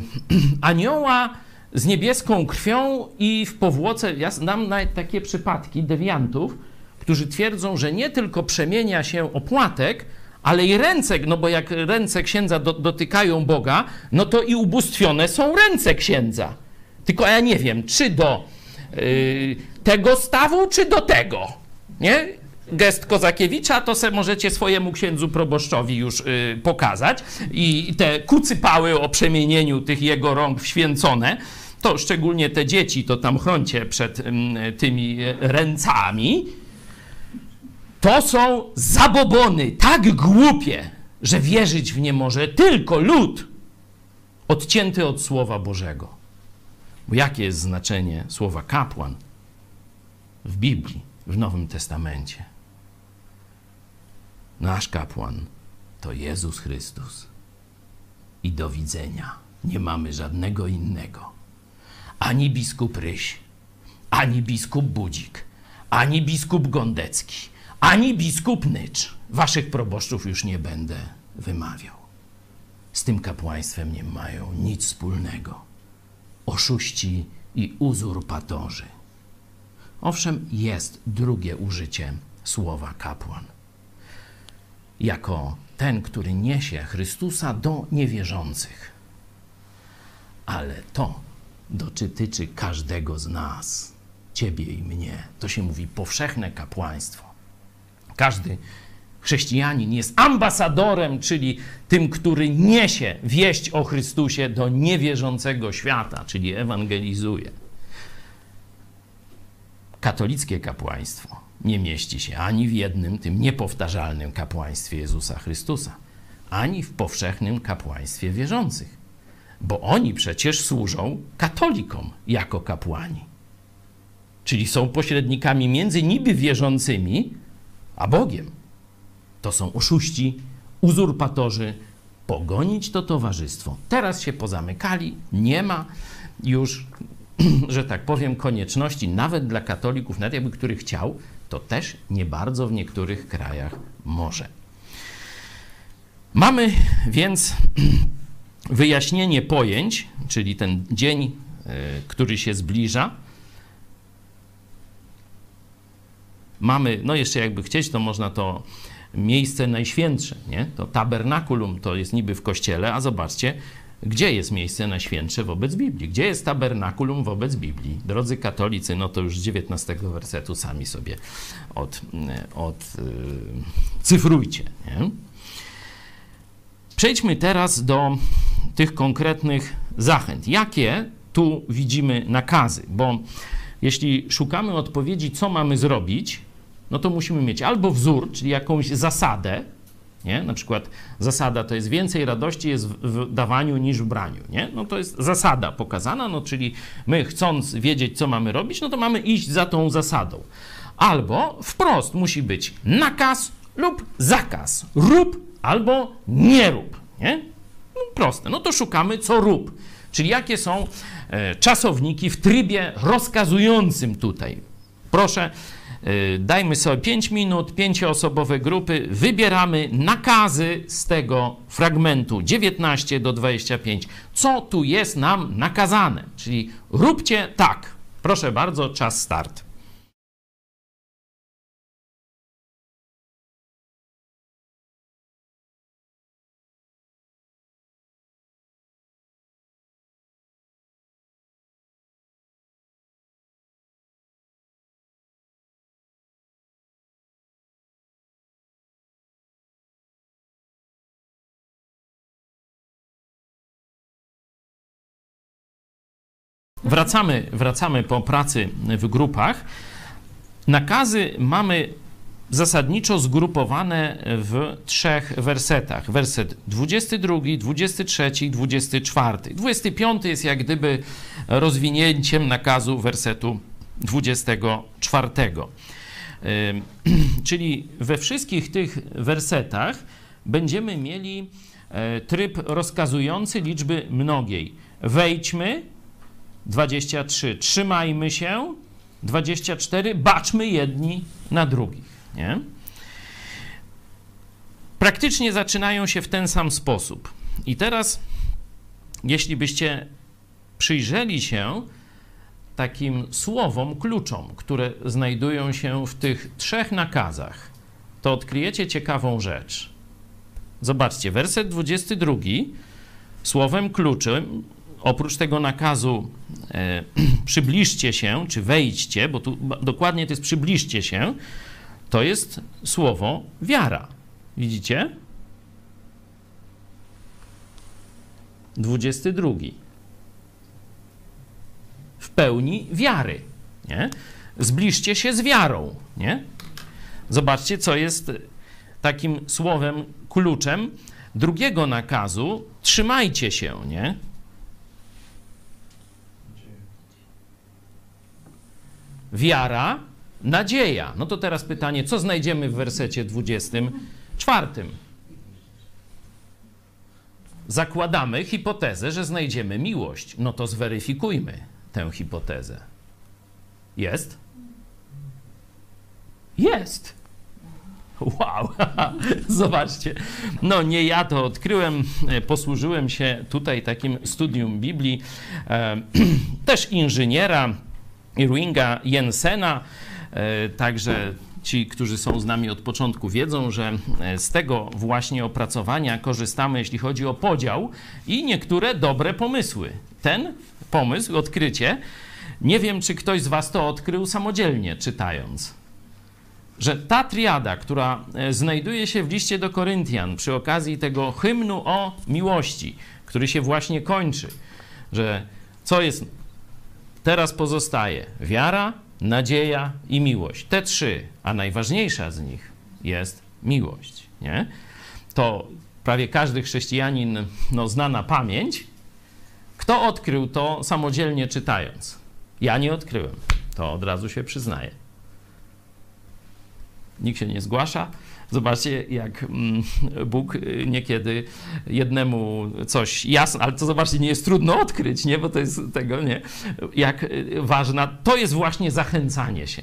A: anioła z niebieską krwią i w powłoce, ja znam nawet takie przypadki dewiantów, którzy twierdzą, że nie tylko przemienia się opłatek, ale i ręce, no bo jak ręce księdza do, dotykają Boga, no to i ubóstwione są ręce księdza. Tylko ja nie wiem, czy do yy, tego stawu, czy do tego. Nie? Gest Kozakiewicza to se możecie swojemu księdzu proboszczowi już yy, pokazać. I te kucypały o przemienieniu tych jego rąk w święcone, to szczególnie te dzieci, to tam chroncie przed yy, tymi ręcami to są zabobony tak głupie, że wierzyć w nie może tylko lud odcięty od Słowa Bożego. Bo jakie jest znaczenie słowa kapłan w Biblii, w Nowym Testamencie? Nasz kapłan to Jezus Chrystus. I do widzenia. Nie mamy żadnego innego. Ani biskup Ryś, ani biskup Budzik, ani biskup Gondecki ani biskup Nycz. Waszych proboszczów już nie będę wymawiał. Z tym kapłaństwem nie mają nic wspólnego. Oszuści i uzurpatorzy. Owszem, jest drugie użycie słowa kapłan. Jako ten, który niesie Chrystusa do niewierzących. Ale to dotyczy każdego z nas, ciebie i mnie. To się mówi powszechne kapłaństwo. Każdy chrześcijanin jest ambasadorem, czyli tym, który niesie wieść o Chrystusie do niewierzącego świata, czyli ewangelizuje. Katolickie kapłaństwo nie mieści się ani w jednym, tym niepowtarzalnym kapłaństwie Jezusa Chrystusa, ani w powszechnym kapłaństwie wierzących, bo oni przecież służą katolikom jako kapłani. Czyli są pośrednikami między niby wierzącymi, a Bogiem. To są oszuści, uzurpatorzy. Pogonić to towarzystwo. Teraz się pozamykali, nie ma już, że tak powiem, konieczności, nawet dla katolików, nawet jakby który chciał, to też nie bardzo w niektórych krajach może. Mamy więc wyjaśnienie pojęć, czyli ten dzień, e, który się zbliża, mamy, no jeszcze jakby chcieć, to można to miejsce najświętsze, nie? To tabernakulum to jest niby w kościele, a zobaczcie, gdzie jest miejsce najświętsze wobec Biblii? Gdzie jest tabernakulum wobec Biblii? Drodzy katolicy, no to już z 19 wersetu sami sobie od, od yy, cyfrujcie. Nie? Przejdźmy teraz do tych konkretnych zachęt. Jakie tu widzimy nakazy? Bo jeśli szukamy odpowiedzi, co mamy zrobić, no to musimy mieć albo wzór, czyli jakąś zasadę, nie? Na przykład zasada to jest więcej radości jest w dawaniu niż w braniu, nie? No to jest zasada pokazana, no czyli my chcąc wiedzieć, co mamy robić, no to mamy iść za tą zasadą. Albo wprost musi być nakaz lub zakaz. Rób albo nie rób, nie? No proste. No to szukamy, co rób. Czyli jakie są e, czasowniki w trybie rozkazującym tutaj. Proszę dajmy sobie 5 minut, pięcioosobowe grupy, wybieramy nakazy z tego fragmentu 19 do 25. Co tu jest nam nakazane? Czyli róbcie tak. Proszę bardzo, czas start. Wracamy, wracamy po pracy w grupach. Nakazy mamy zasadniczo zgrupowane w trzech wersetach. Werset 22, 23, 24. 25 jest jak gdyby rozwinięciem nakazu wersetu 24. Czyli we wszystkich tych wersetach będziemy mieli e, tryb rozkazujący liczby mnogiej. Wejdźmy 23, trzymajmy się 24, baczmy jedni na drugich. Nie? Praktycznie zaczynają się w ten sam sposób. I teraz, jeśli byście przyjrzeli się takim słowom, kluczom, które znajdują się w tych trzech nakazach, to odkryjecie ciekawą rzecz. Zobaczcie, werset 22 słowem kluczem, oprócz tego nakazu e, przybliżcie się, czy wejdźcie, bo tu dokładnie to jest przybliżcie się, to jest słowo wiara. Widzicie? 22. W pełni wiary. Nie? Zbliżcie się z wiarą. Nie? Zobaczcie, co jest takim słowem, kluczem drugiego nakazu. Trzymajcie się, nie? Wiara nadzieja. No to teraz pytanie, co znajdziemy w wersecie 24? Zakładamy hipotezę, że znajdziemy miłość. No to zweryfikujmy tę hipotezę. Jest? Jest. Wow, zobaczcie. No nie ja to odkryłem, posłużyłem się tutaj takim studium Biblii, e, też inżyniera Irvinga Jensena, E, także ci, którzy są z nami od początku, wiedzą, że e, z tego właśnie opracowania korzystamy, jeśli chodzi o podział i niektóre dobre pomysły. Ten pomysł, odkrycie, nie wiem, czy ktoś z Was to odkrył samodzielnie, czytając. Że ta triada, która e, znajduje się w liście do Koryntian przy okazji tego hymnu o miłości, który się właśnie kończy, że co jest teraz pozostaje? Wiara, nadzieja i miłość. Te trzy, a najważniejsza z nich jest miłość. Nie? To prawie każdy chrześcijanin no, zna na pamięć. Kto odkrył to samodzielnie czytając? Ja nie odkryłem. To od razu się przyznaję. Nikt się nie zgłasza. Zobaczcie, jak mm, Bóg y, niekiedy jednemu coś jasne, ale to zobaczcie, nie jest trudno odkryć, nie? Bo to jest tego, nie? Jak y, ważna, to jest właśnie zachęcanie się.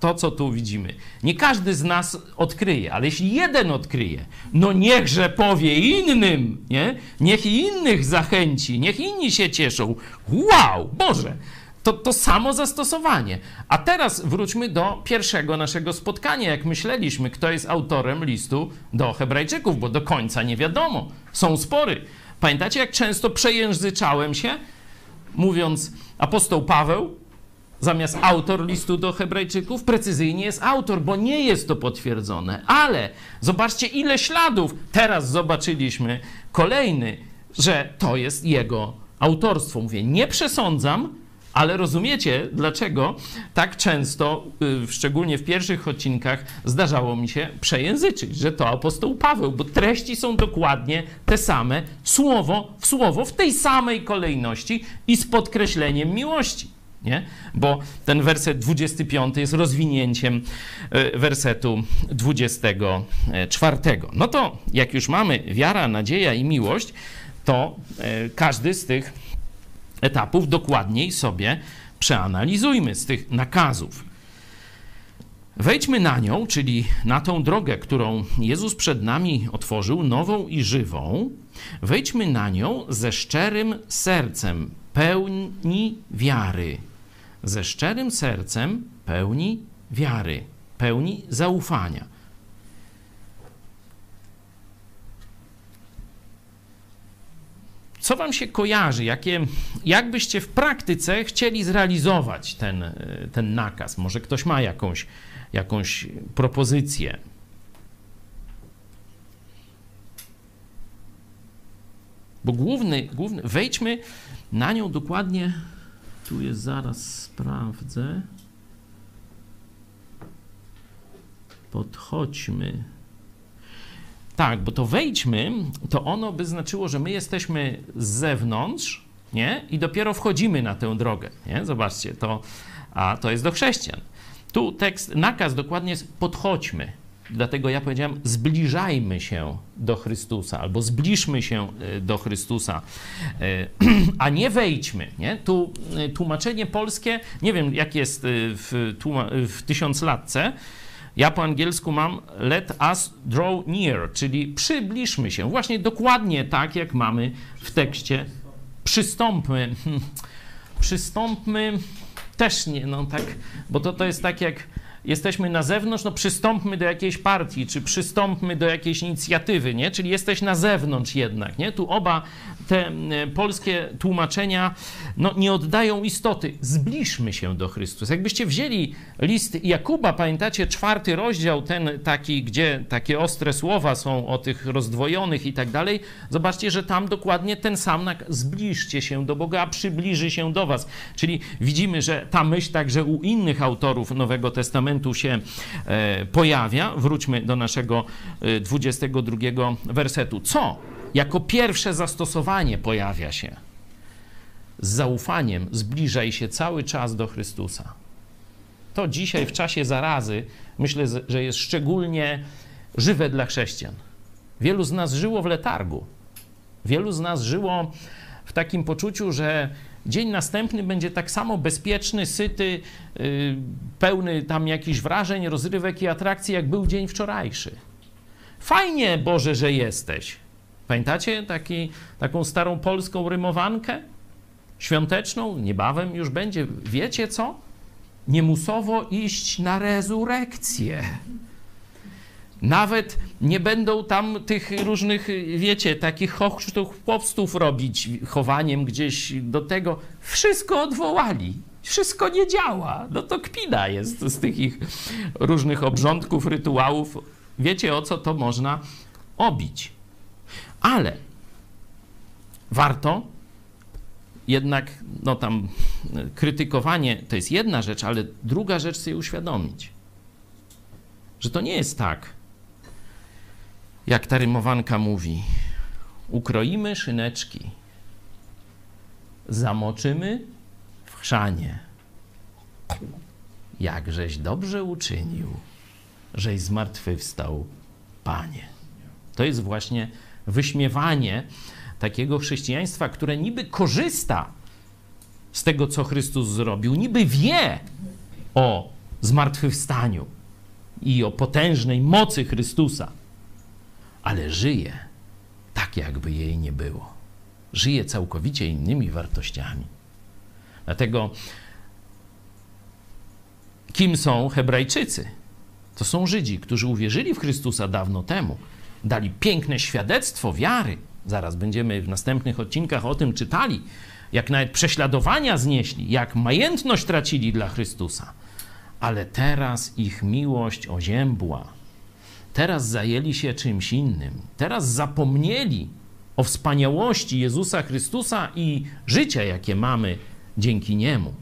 A: To, co tu widzimy. Nie każdy z nas odkryje, ale jeśli jeden odkryje, no niechże powie innym, nie? Niech innych zachęci, niech inni się cieszą. Wow, Boże! To, to samo zastosowanie. A teraz wróćmy do pierwszego naszego spotkania, jak myśleliśmy, kto jest autorem listu do Hebrajczyków, bo do końca nie wiadomo. Są spory. Pamiętacie, jak często przejęzyczałem się, mówiąc apostoł Paweł, zamiast autor listu do Hebrajczyków, precyzyjnie jest autor, bo nie jest to potwierdzone. Ale zobaczcie, ile śladów. Teraz zobaczyliśmy kolejny, że to jest jego autorstwo. Mówię, nie przesądzam, ale rozumiecie, dlaczego tak często, y, szczególnie w pierwszych odcinkach, zdarzało mi się przejęzyczyć, że to apostoł Paweł, bo treści są dokładnie te same, słowo w słowo, w tej samej kolejności i z podkreśleniem miłości. Nie? Bo ten werset 25 jest rozwinięciem y, wersetu 24. No to jak już mamy wiara, nadzieja i miłość, to y, każdy z tych etapów dokładniej sobie przeanalizujmy z tych nakazów. Wejdźmy na nią, czyli na tą drogę, którą Jezus przed nami otworzył, nową i żywą. Wejdźmy na nią ze szczerym sercem, pełni wiary. Ze szczerym sercem, pełni wiary, pełni zaufania. Co wam się kojarzy? Jakie, jak byście w praktyce chcieli zrealizować ten, ten nakaz? Może ktoś ma jakąś, jakąś propozycję? Bo główny, główny, wejdźmy na nią dokładnie. Tu jest, zaraz sprawdzę. podchodźmy. Tak, bo to wejdźmy, to ono by znaczyło, że my jesteśmy z zewnątrz, nie? I dopiero wchodzimy na tę drogę, nie? Zobaczcie, to, a to jest do chrześcijan. Tu tekst, nakaz dokładnie jest podchodźmy. Dlatego ja powiedziałem, zbliżajmy się do Chrystusa, albo zbliżmy się e, do Chrystusa, e, a nie wejdźmy. Nie? Tu e, tłumaczenie polskie, nie wiem jak jest w, w tysiąclatce, ja po angielsku mam let us draw near, czyli przybliżmy się. Właśnie dokładnie tak, jak mamy w tekście. Przystąpmy. Przystąpmy też nie, no tak, bo to, to jest tak jak jesteśmy na zewnątrz, no przystąpmy do jakiejś partii, czy przystąpmy do jakiejś inicjatywy, nie? Czyli jesteś na zewnątrz jednak, nie? Tu oba te e, polskie tłumaczenia no, nie oddają istoty. Zbliżmy się do Chrystusa. Jakbyście wzięli list Jakuba, pamiętacie czwarty rozdział, ten taki, gdzie takie ostre słowa są o tych rozdwojonych i tak dalej, zobaczcie, że tam dokładnie ten sam zbliżcie się do Boga, a przybliży się do was. Czyli widzimy, że ta myśl także u innych autorów Nowego Testamentu się e, pojawia. Wróćmy do naszego e, 22 wersetu. Co jako pierwsze zastosowanie pojawia się. Z zaufaniem zbliżaj się cały czas do Chrystusa. To dzisiaj w czasie zarazy myślę, że jest szczególnie żywe dla chrześcijan. Wielu z nas żyło w letargu. Wielu z nas żyło w takim poczuciu, że dzień następny będzie tak samo bezpieczny, syty, yy, pełny tam jakichś wrażeń, rozrywek i atrakcji, jak był dzień wczorajszy. Fajnie, Boże, że jesteś. Pamiętacie taki, taką starą polską rymowankę? Świąteczną? Niebawem już będzie. Wiecie co? Niemusowo iść na rezurekcję. Nawet nie będą tam tych różnych, wiecie, takich chłopstów robić chowaniem gdzieś do tego. Wszystko odwołali. Wszystko nie działa. No to kpina jest z tych ich różnych obrządków, rytuałów. Wiecie o co to można obić. Ale warto jednak, no tam, krytykowanie to jest jedna rzecz, ale druga rzecz sobie uświadomić, że to nie jest tak, jak ta rymowanka mówi. Ukroimy szyneczki, zamoczymy w chrzanie. Jakżeś dobrze uczynił, żeś zmartwychwstał, Panie. To jest właśnie wyśmiewanie takiego chrześcijaństwa, które niby korzysta z tego, co Chrystus zrobił, niby wie o zmartwychwstaniu i o potężnej mocy Chrystusa, ale żyje tak, jakby jej nie było. Żyje całkowicie innymi wartościami. Dlatego kim są Hebrajczycy? To są Żydzi, którzy uwierzyli w Chrystusa dawno temu, dali piękne świadectwo wiary. Zaraz będziemy w następnych odcinkach o tym czytali, jak nawet prześladowania znieśli, jak majętność tracili dla Chrystusa. Ale teraz ich miłość oziębła. Teraz zajęli się czymś innym. Teraz zapomnieli o wspaniałości Jezusa Chrystusa i życia, jakie mamy dzięki Niemu.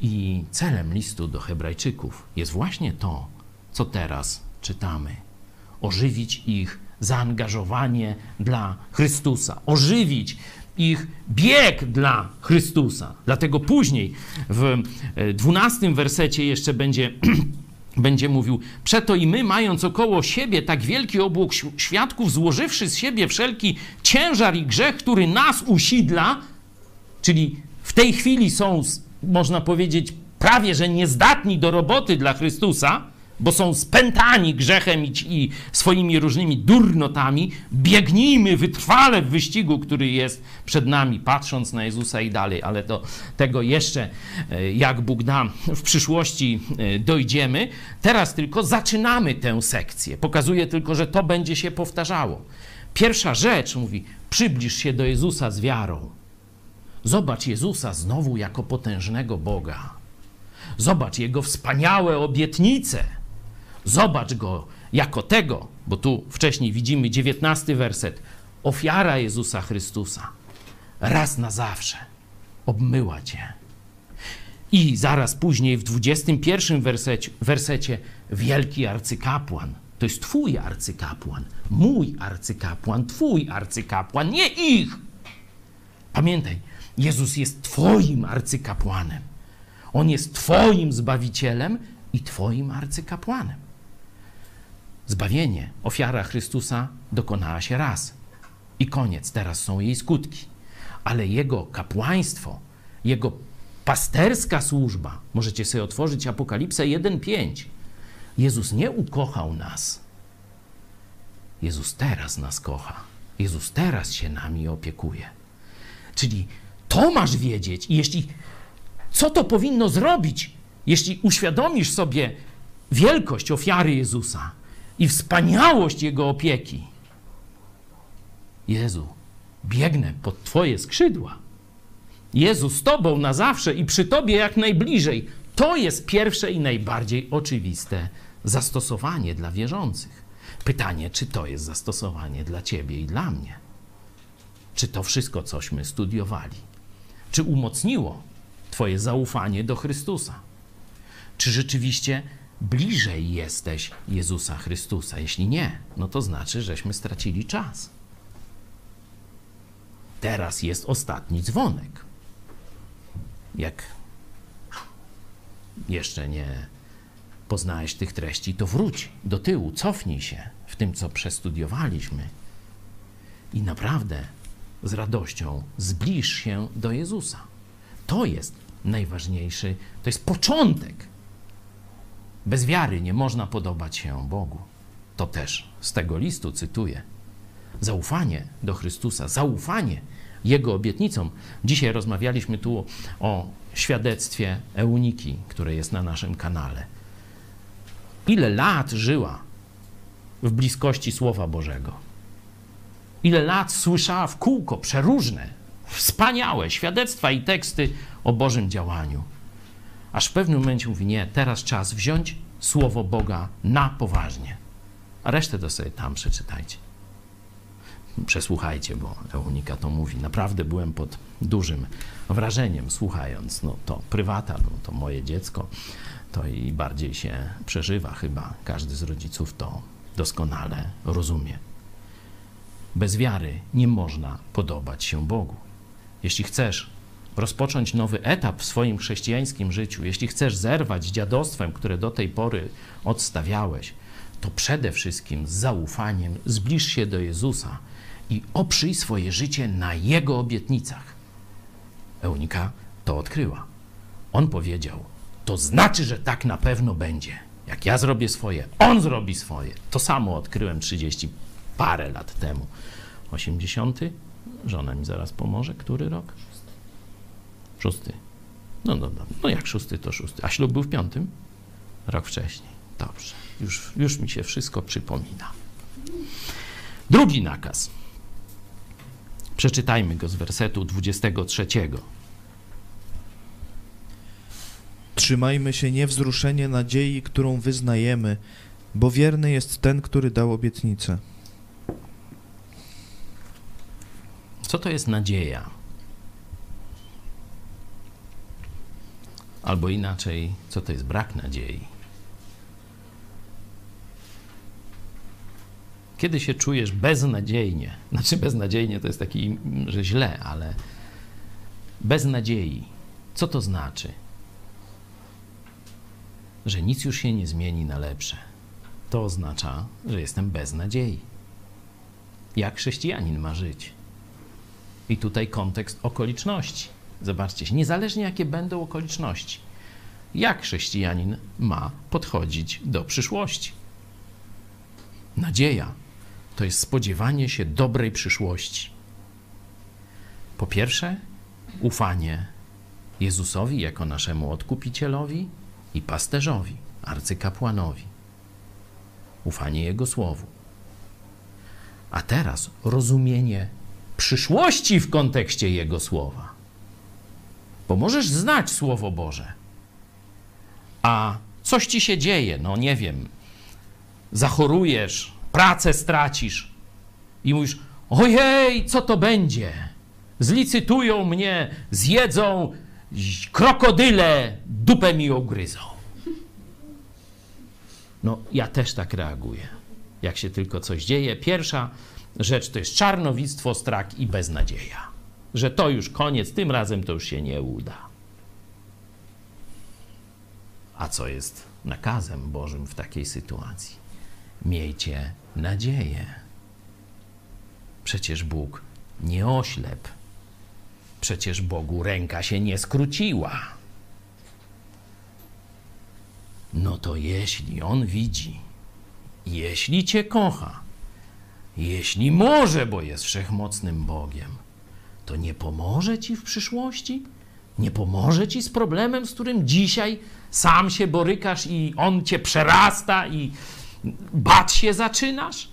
A: I celem listu do Hebrajczyków jest właśnie to, co teraz czytamy ożywić ich zaangażowanie dla Chrystusa, ożywić ich bieg dla Chrystusa. Dlatego później w e, dwunastym wersecie jeszcze będzie, będzie mówił: Przeto i my, mając około siebie tak wielki obłok świadków, złożywszy z siebie wszelki ciężar i grzech, który nas usidla, czyli w tej chwili są, można powiedzieć, prawie że niezdatni do roboty dla Chrystusa bo są spętani grzechem i, i, swoimi różnymi durnotami, biegnijmy wytrwale w wyścigu, który jest przed nami, patrząc na Jezusa i dalej, ale do tego jeszcze, e, jak Bóg da, w przyszłości e, dojdziemy. Teraz tylko zaczynamy tę sekcję. Pokazuje tylko, że to będzie się powtarzało. Pierwsza rzecz, mówi, przybliż się do Jezusa z wiarą. Zobacz Jezusa znowu jako potężnego Boga. Zobacz Jego wspaniałe obietnice Zobacz go jako tego, bo tu wcześniej widzimy dziewiętnasty werset. Ofiara Jezusa Chrystusa raz na zawsze obmyła cię. I zaraz później w 21 wersecie, wersecie wielki arcykapłan. To jest twój arcykapłan, mój arcykapłan, twój arcykapłan, nie ich. Pamiętaj, Jezus jest twoim arcykapłanem. On jest twoim zbawicielem i twoim arcykapłanem. Zbawienie, ofiara Chrystusa dokonała się raz. I koniec, teraz są jej skutki. Ale jego kapłaństwo, jego pasterska służba, możecie sobie otworzyć Apokalipsę 1:5. Jezus nie ukochał nas. Jezus teraz nas kocha. Jezus teraz się nami opiekuje. Czyli to masz wiedzieć. I jeśli co to powinno zrobić, jeśli uświadomisz sobie wielkość ofiary Jezusa i wspaniałość Jego opieki? Jezu, biegnę pod Twoje skrzydła. Jezu z Tobą na zawsze i przy Tobie jak najbliżej. To jest pierwsze i najbardziej oczywiste zastosowanie dla wierzących. Pytanie, czy to jest zastosowanie dla Ciebie i dla mnie? Czy to wszystko, cośmy studiowali, czy umocniło Twoje zaufanie do Chrystusa? Czy rzeczywiście bliżej jesteś Jezusa Chrystusa? Jeśli nie, no to znaczy, żeśmy stracili czas. Teraz jest ostatni dzwonek. Jak jeszcze nie poznałeś tych treści, to wróć do tyłu, cofnij się w tym, co przestudiowaliśmy i naprawdę z radością zbliż się do Jezusa. To jest najważniejszy, to jest początek. Bez wiary nie można podobać się Bogu. To też z tego listu cytuję. Zaufanie do Chrystusa, zaufanie Jego obietnicom. Dzisiaj rozmawialiśmy tu o świadectwie Euniki, które jest na naszym kanale. Ile lat żyła w bliskości Słowa Bożego? Ile lat słyszała w kółko przeróżne, wspaniałe świadectwa i teksty o Bożym działaniu. Aż w pewnym momencie mówi: Nie, teraz czas wziąć Słowo Boga na poważnie. A resztę to sobie tam przeczytajcie. Przesłuchajcie, bo Eunika to mówi. Naprawdę byłem pod dużym wrażeniem słuchając. No to prywata, no to moje dziecko, to i bardziej się przeżywa chyba. Każdy z rodziców to doskonale rozumie. Bez wiary nie można podobać się Bogu. Jeśli chcesz rozpocząć nowy etap w swoim chrześcijańskim życiu, jeśli chcesz zerwać z dziadostwem, które do tej pory odstawiałeś, to przede wszystkim z zaufaniem zbliż się do Jezusa i oprzyj swoje życie na Jego obietnicach. Eunika to odkryła. On powiedział: To znaczy, że tak na pewno będzie. Jak ja zrobię swoje, on zrobi swoje. To samo odkryłem 30 parę lat temu. 80. Żona mi zaraz pomoże. Który rok? Szósty. No, no, no, no jak szósty, to szósty. A ślub był w piątym? Rok wcześniej. Dobrze. Już, już mi się wszystko przypomina. Drugi nakaz. Przeczytajmy go z wersetu 23.
B: Trzymajmy się niewzruszenie nadziei, którą wyznajemy, bo wierny jest ten, który dał obietnicę.
A: Co to jest nadzieja? Albo inaczej, co to jest brak nadziei? Kiedy się czujesz beznadziejnie, znaczy beznadziejnie to jest taki, że źle, ale bez nadziei, co to znaczy? Że nic już się nie zmieni na lepsze. To oznacza, że jestem bez nadziei. Jak chrześcijanin ma żyć? I tutaj kontekst okoliczności. Zobaczcie, niezależnie jakie będą okoliczności, jak chrześcijanin ma podchodzić do przyszłości. Nadzieja to jest spodziewanie się dobrej przyszłości. Po pierwsze, ufanie Jezusowi jako naszemu odkupicielowi i pasterzowi, arcykapłanowi. Ufanie Jego słowu. A teraz rozumienie przyszłości w kontekście Jego słowa. Bo możesz znać Słowo Boże, a coś ci się dzieje, no nie wiem, zachorujesz, pracę stracisz i mówisz: Ojej, co to będzie? Zlicytują mnie, zjedzą, krokodyle dupę mi ugryzą. No, ja też tak reaguję. Jak się tylko coś dzieje, pierwsza rzecz to jest czarnowictwo, strach i beznadzieja. Że to już koniec, tym razem to już się nie uda. A co jest nakazem Bożym w takiej sytuacji? Miejcie nadzieję. Przecież Bóg nie oślep. Przecież Bogu ręka się nie skróciła. No to jeśli On widzi, jeśli Cię kocha, jeśli może, bo jest wszechmocnym Bogiem, to nie pomoże Ci w przyszłości? Nie pomoże Ci z problemem, z którym dzisiaj sam się borykasz i On Cię przerasta i bać się zaczynasz?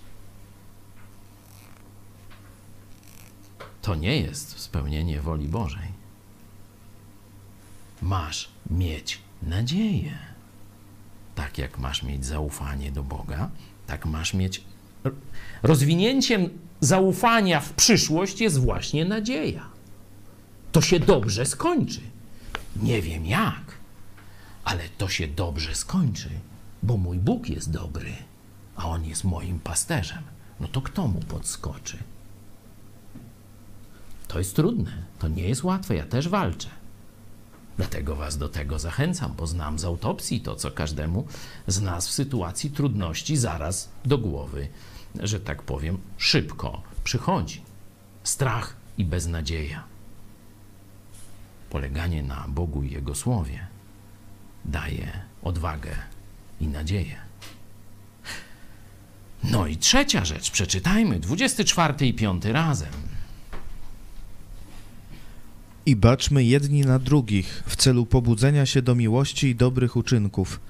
A: To nie jest spełnienie woli Bożej. Masz mieć nadzieję. Tak jak masz mieć zaufanie do Boga, tak masz mieć. Rozwinięciem zaufania w przyszłość jest właśnie nadzieja. To się dobrze skończy. Nie wiem jak, ale to się dobrze skończy, bo mój Bóg jest dobry, a On jest moim pasterzem. No to kto mu podskoczy? To jest trudne, to nie jest łatwe, ja też walczę. Dlatego Was do tego zachęcam, bo znam z autopsji to, co każdemu z nas w sytuacji trudności zaraz do głowy, że tak powiem, szybko przychodzi. Strach i beznadzieja. Poleganie na Bogu i Jego Słowie daje odwagę i nadzieję. No i trzecia rzecz, przeczytajmy, 24 i 5 razem.
B: I baczmy jedni na drugich w celu pobudzenia się do miłości i dobrych uczynków,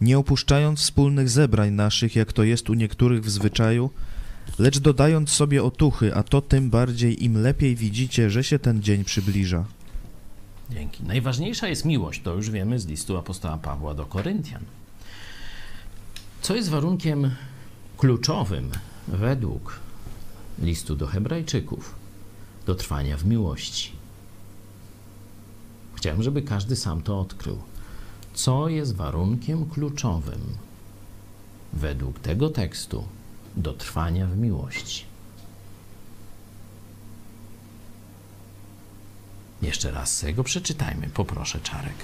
B: nie opuszczając wspólnych zebrań naszych, jak to jest u niektórych w zwyczaju, lecz dodając sobie otuchy, a to tym bardziej im lepiej widzicie, że się ten dzień przybliża.
A: Dzięki. Najważniejsza jest miłość, to już wiemy z listu apostoła Pawła do Koryntian. Co jest warunkiem kluczowym według listu do Hebrajczyków do trwania w miłości? Chciałem, żeby każdy sam to odkrył. Co jest warunkiem kluczowym według tego tekstu do trwania w miłości? Jeszcze raz sobie go przeczytajmy, poproszę, Czarek.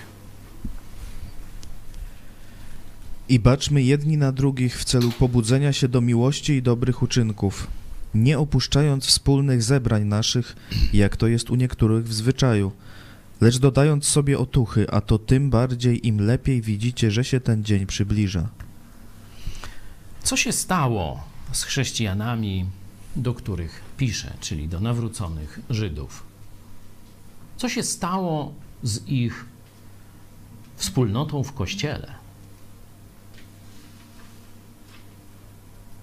B: I baczmy jedni na drugich w celu pobudzenia się do miłości i dobrych uczynków, nie opuszczając wspólnych zebrań naszych, jak to jest u niektórych w zwyczaju, lecz dodając sobie otuchy, a to tym bardziej im lepiej widzicie, że się ten dzień przybliża.
A: Co się stało z chrześcijanami, do których pisze, czyli do nawróconych Żydów? Co się stało z ich wspólnotą w kościele?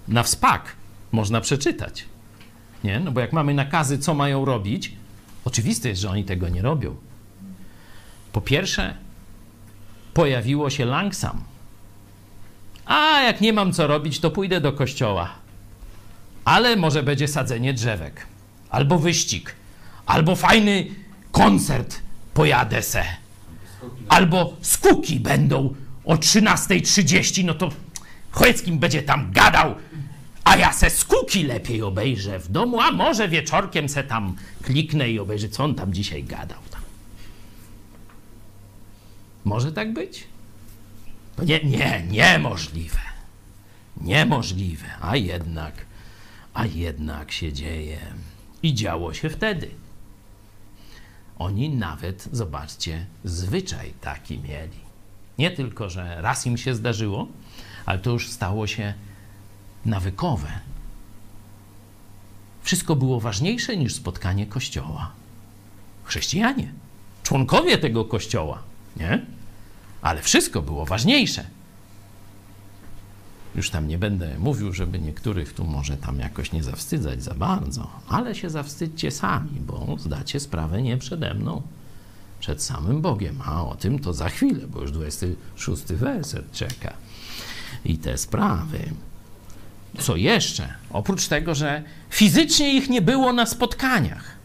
A: Na wspak można przeczytać. Nie? No bo jak mamy nakazy, co mają robić, oczywiste jest, że oni tego nie robią. Po pierwsze, pojawiło się langsam. A jak nie mam co robić, to pójdę do kościoła. Ale może będzie sadzenie drzewek, albo wyścig, albo fajny koncert pojadę se. Albo skuki będą o 13.30, no to Chojeckim będzie tam gadał, a ja se skuki lepiej obejrzę w domu, a może wieczorkiem se tam kliknę i obejrzę, co on tam dzisiaj gadał. Może tak być? Nie, nie, niemożliwe. Niemożliwe, a jednak, a jednak się dzieje. I działo się wtedy. Oni nawet, zobaczcie, zwyczaj taki mieli. Nie tylko, że raz im się zdarzyło, ale to już stało się nawykowe. Wszystko było ważniejsze niż spotkanie kościoła. Chrześcijanie, członkowie tego kościoła, nie? Ale wszystko było ważniejsze. Już tam nie będę mówił, żeby niektórych tu może tam jakoś nie zawstydzać za bardzo, ale się zawstydźcie sami, bo zdacie sprawę nie przede mną, przed samym Bogiem. A o tym to za chwilę, bo już 26 werset czeka. I te sprawy. Co jeszcze? Oprócz tego, że fizycznie ich nie było na spotkaniach,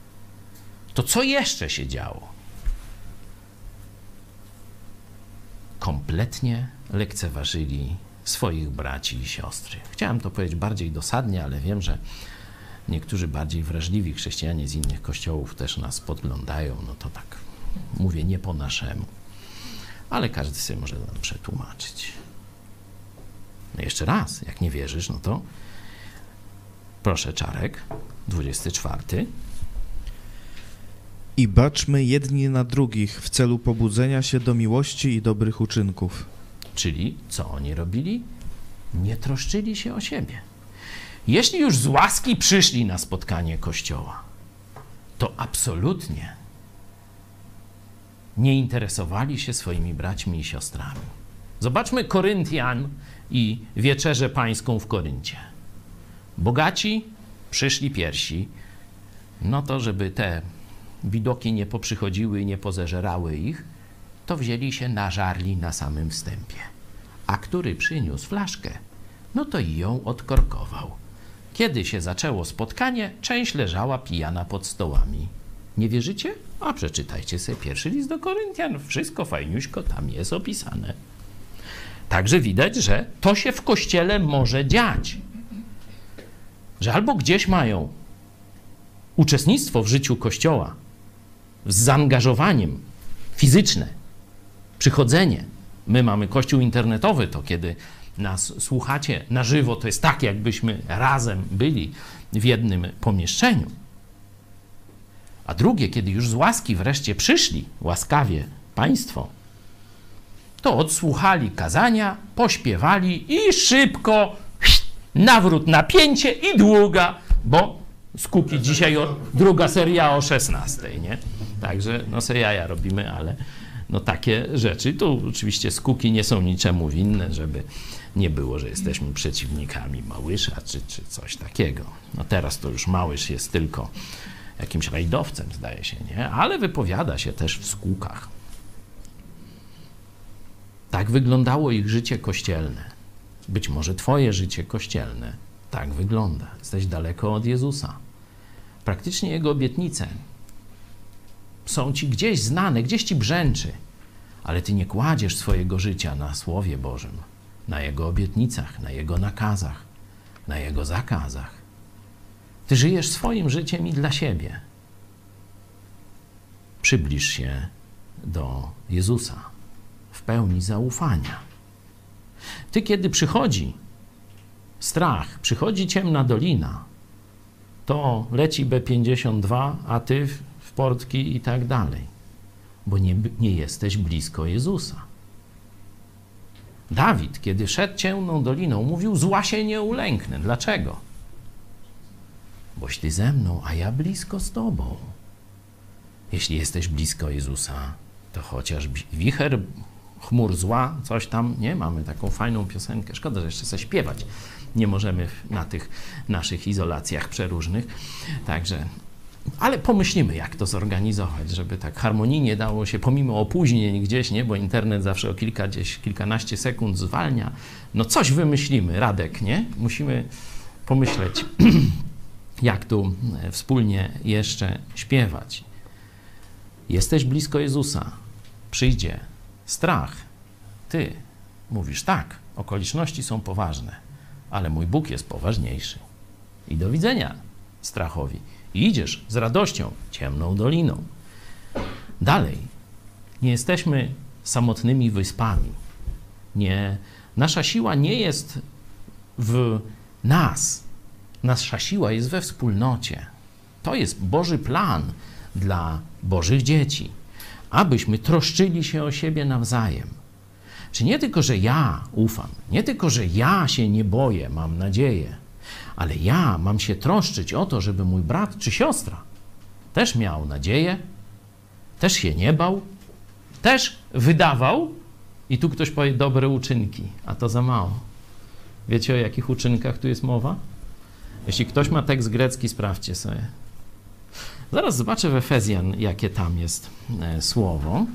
A: to co jeszcze się działo? Kompletnie lekceważyli swoich braci i siostry. Chciałem to powiedzieć bardziej dosadnie, ale wiem, że niektórzy bardziej wrażliwi chrześcijanie z innych kościołów też nas podglądają. No to tak mówię nie po naszemu. Ale każdy sobie może to przetłumaczyć. No jeszcze raz, jak nie wierzysz, no to proszę Czarek, 24.
B: I baczmy jedni na drugich w celu pobudzenia się do miłości i dobrych uczynków.
A: Czyli co oni robili? Nie troszczyli się o siebie. Jeśli już z łaski przyszli na spotkanie Kościoła, to absolutnie nie interesowali się swoimi braćmi i siostrami. Zobaczmy Koryntian i wieczerzę pańską w Koryncie. Bogaci przyszli piersi, no to żeby te widoki nie poprzychodziły i nie pozeżerały ich, to wzięli się nażarli na samym wstępie. A który przyniósł flaszkę, no to i ją odkorkował. Kiedy się zaczęło spotkanie, część leżała pijana pod stołami. Nie wierzycie? A przeczytajcie sobie pierwszy list do Koryntian. Wszystko fajniuśko tam jest opisane. Także widać, że to się w kościele może dziać. Że albo gdzieś mają uczestnictwo w życiu kościoła z zaangażowaniem fizyczne, przychodzenie. My mamy kościół internetowy, to kiedy nas słuchacie na żywo, to jest tak, jakbyśmy razem byli w jednym pomieszczeniu. A drugie, kiedy już z łaski wreszcie przyszli, łaskawie Państwo, to odsłuchali kazania, pośpiewali i szybko nawrót napięcie i długa, bo skuki dzisiaj o, druga seria o 16, nie? Także no se jaja robimy, ale no takie rzeczy. Tu oczywiście skuki nie są niczemu winne, żeby nie było, że jesteśmy przeciwnikami Małysza czy, czy coś takiego. No teraz to już Małysz jest tylko jakimś rajdowcem, zdaje się, nie? Ale wypowiada się też w skłukach. Tak wyglądało ich życie kościelne. Być może Twoje życie kościelne tak wygląda. Jesteś daleko od Jezusa. Praktycznie Jego obietnice są Ci gdzieś znane, gdzieś Ci brzęczy, ale Ty nie kładziesz swojego życia na Słowie Bożym, na Jego obietnicach, na Jego nakazach, na Jego zakazach. Ty żyjesz swoim życiem i dla siebie. Przybliż się do Jezusa w pełni zaufania. Ty, kiedy przychodzi strach, przychodzi ciemna dolina, to leci B52, a ty w portki i tak dalej, bo nie, nie jesteś blisko Jezusa. Dawid, kiedy szedł ciemną doliną, mówił: Zła się nie ulęknę. Dlaczego? Boś ty ze mną, a ja blisko z tobą. Jeśli jesteś blisko Jezusa, to chociaż wicher chmur zła, coś tam, nie? Mamy taką fajną piosenkę. Szkoda, że jeszcze chcę śpiewać. Nie możemy na tych naszych izolacjach przeróżnych. Także, ale pomyślimy, jak to zorganizować, żeby tak harmonijnie dało się, pomimo opóźnień gdzieś, nie? Bo internet zawsze o kilka, gdzieś, kilkanaście sekund zwalnia. No coś wymyślimy, Radek, nie? Musimy pomyśleć, jak tu wspólnie jeszcze śpiewać. Jesteś blisko Jezusa. Przyjdzie strach. Ty mówisz tak, okoliczności są poważne, ale mój Bóg jest poważniejszy. I do widzenia strachowi. I idziesz z radością ciemną doliną. Dalej, nie jesteśmy samotnymi wyspami. Nie, nasza siła nie jest w nas. Nasza siła jest we wspólnocie. To jest Boży plan dla Bożych dzieci abyśmy troszczyli się o siebie nawzajem. Czy nie tylko, że ja ufam, nie tylko, że ja się nie boję, mam nadzieję, ale ja mam się troszczyć o to, żeby mój brat czy siostra też miał nadzieję, też się nie bał, też wydawał, i tu ktoś powie dobre uczynki, a to za mało. Wiecie o jakich uczynkach tu jest mowa? Jeśli ktoś ma tekst grecki, sprawdźcie sobie. Zaraz zobaczę w Efezjan, jakie tam jest e, słowo.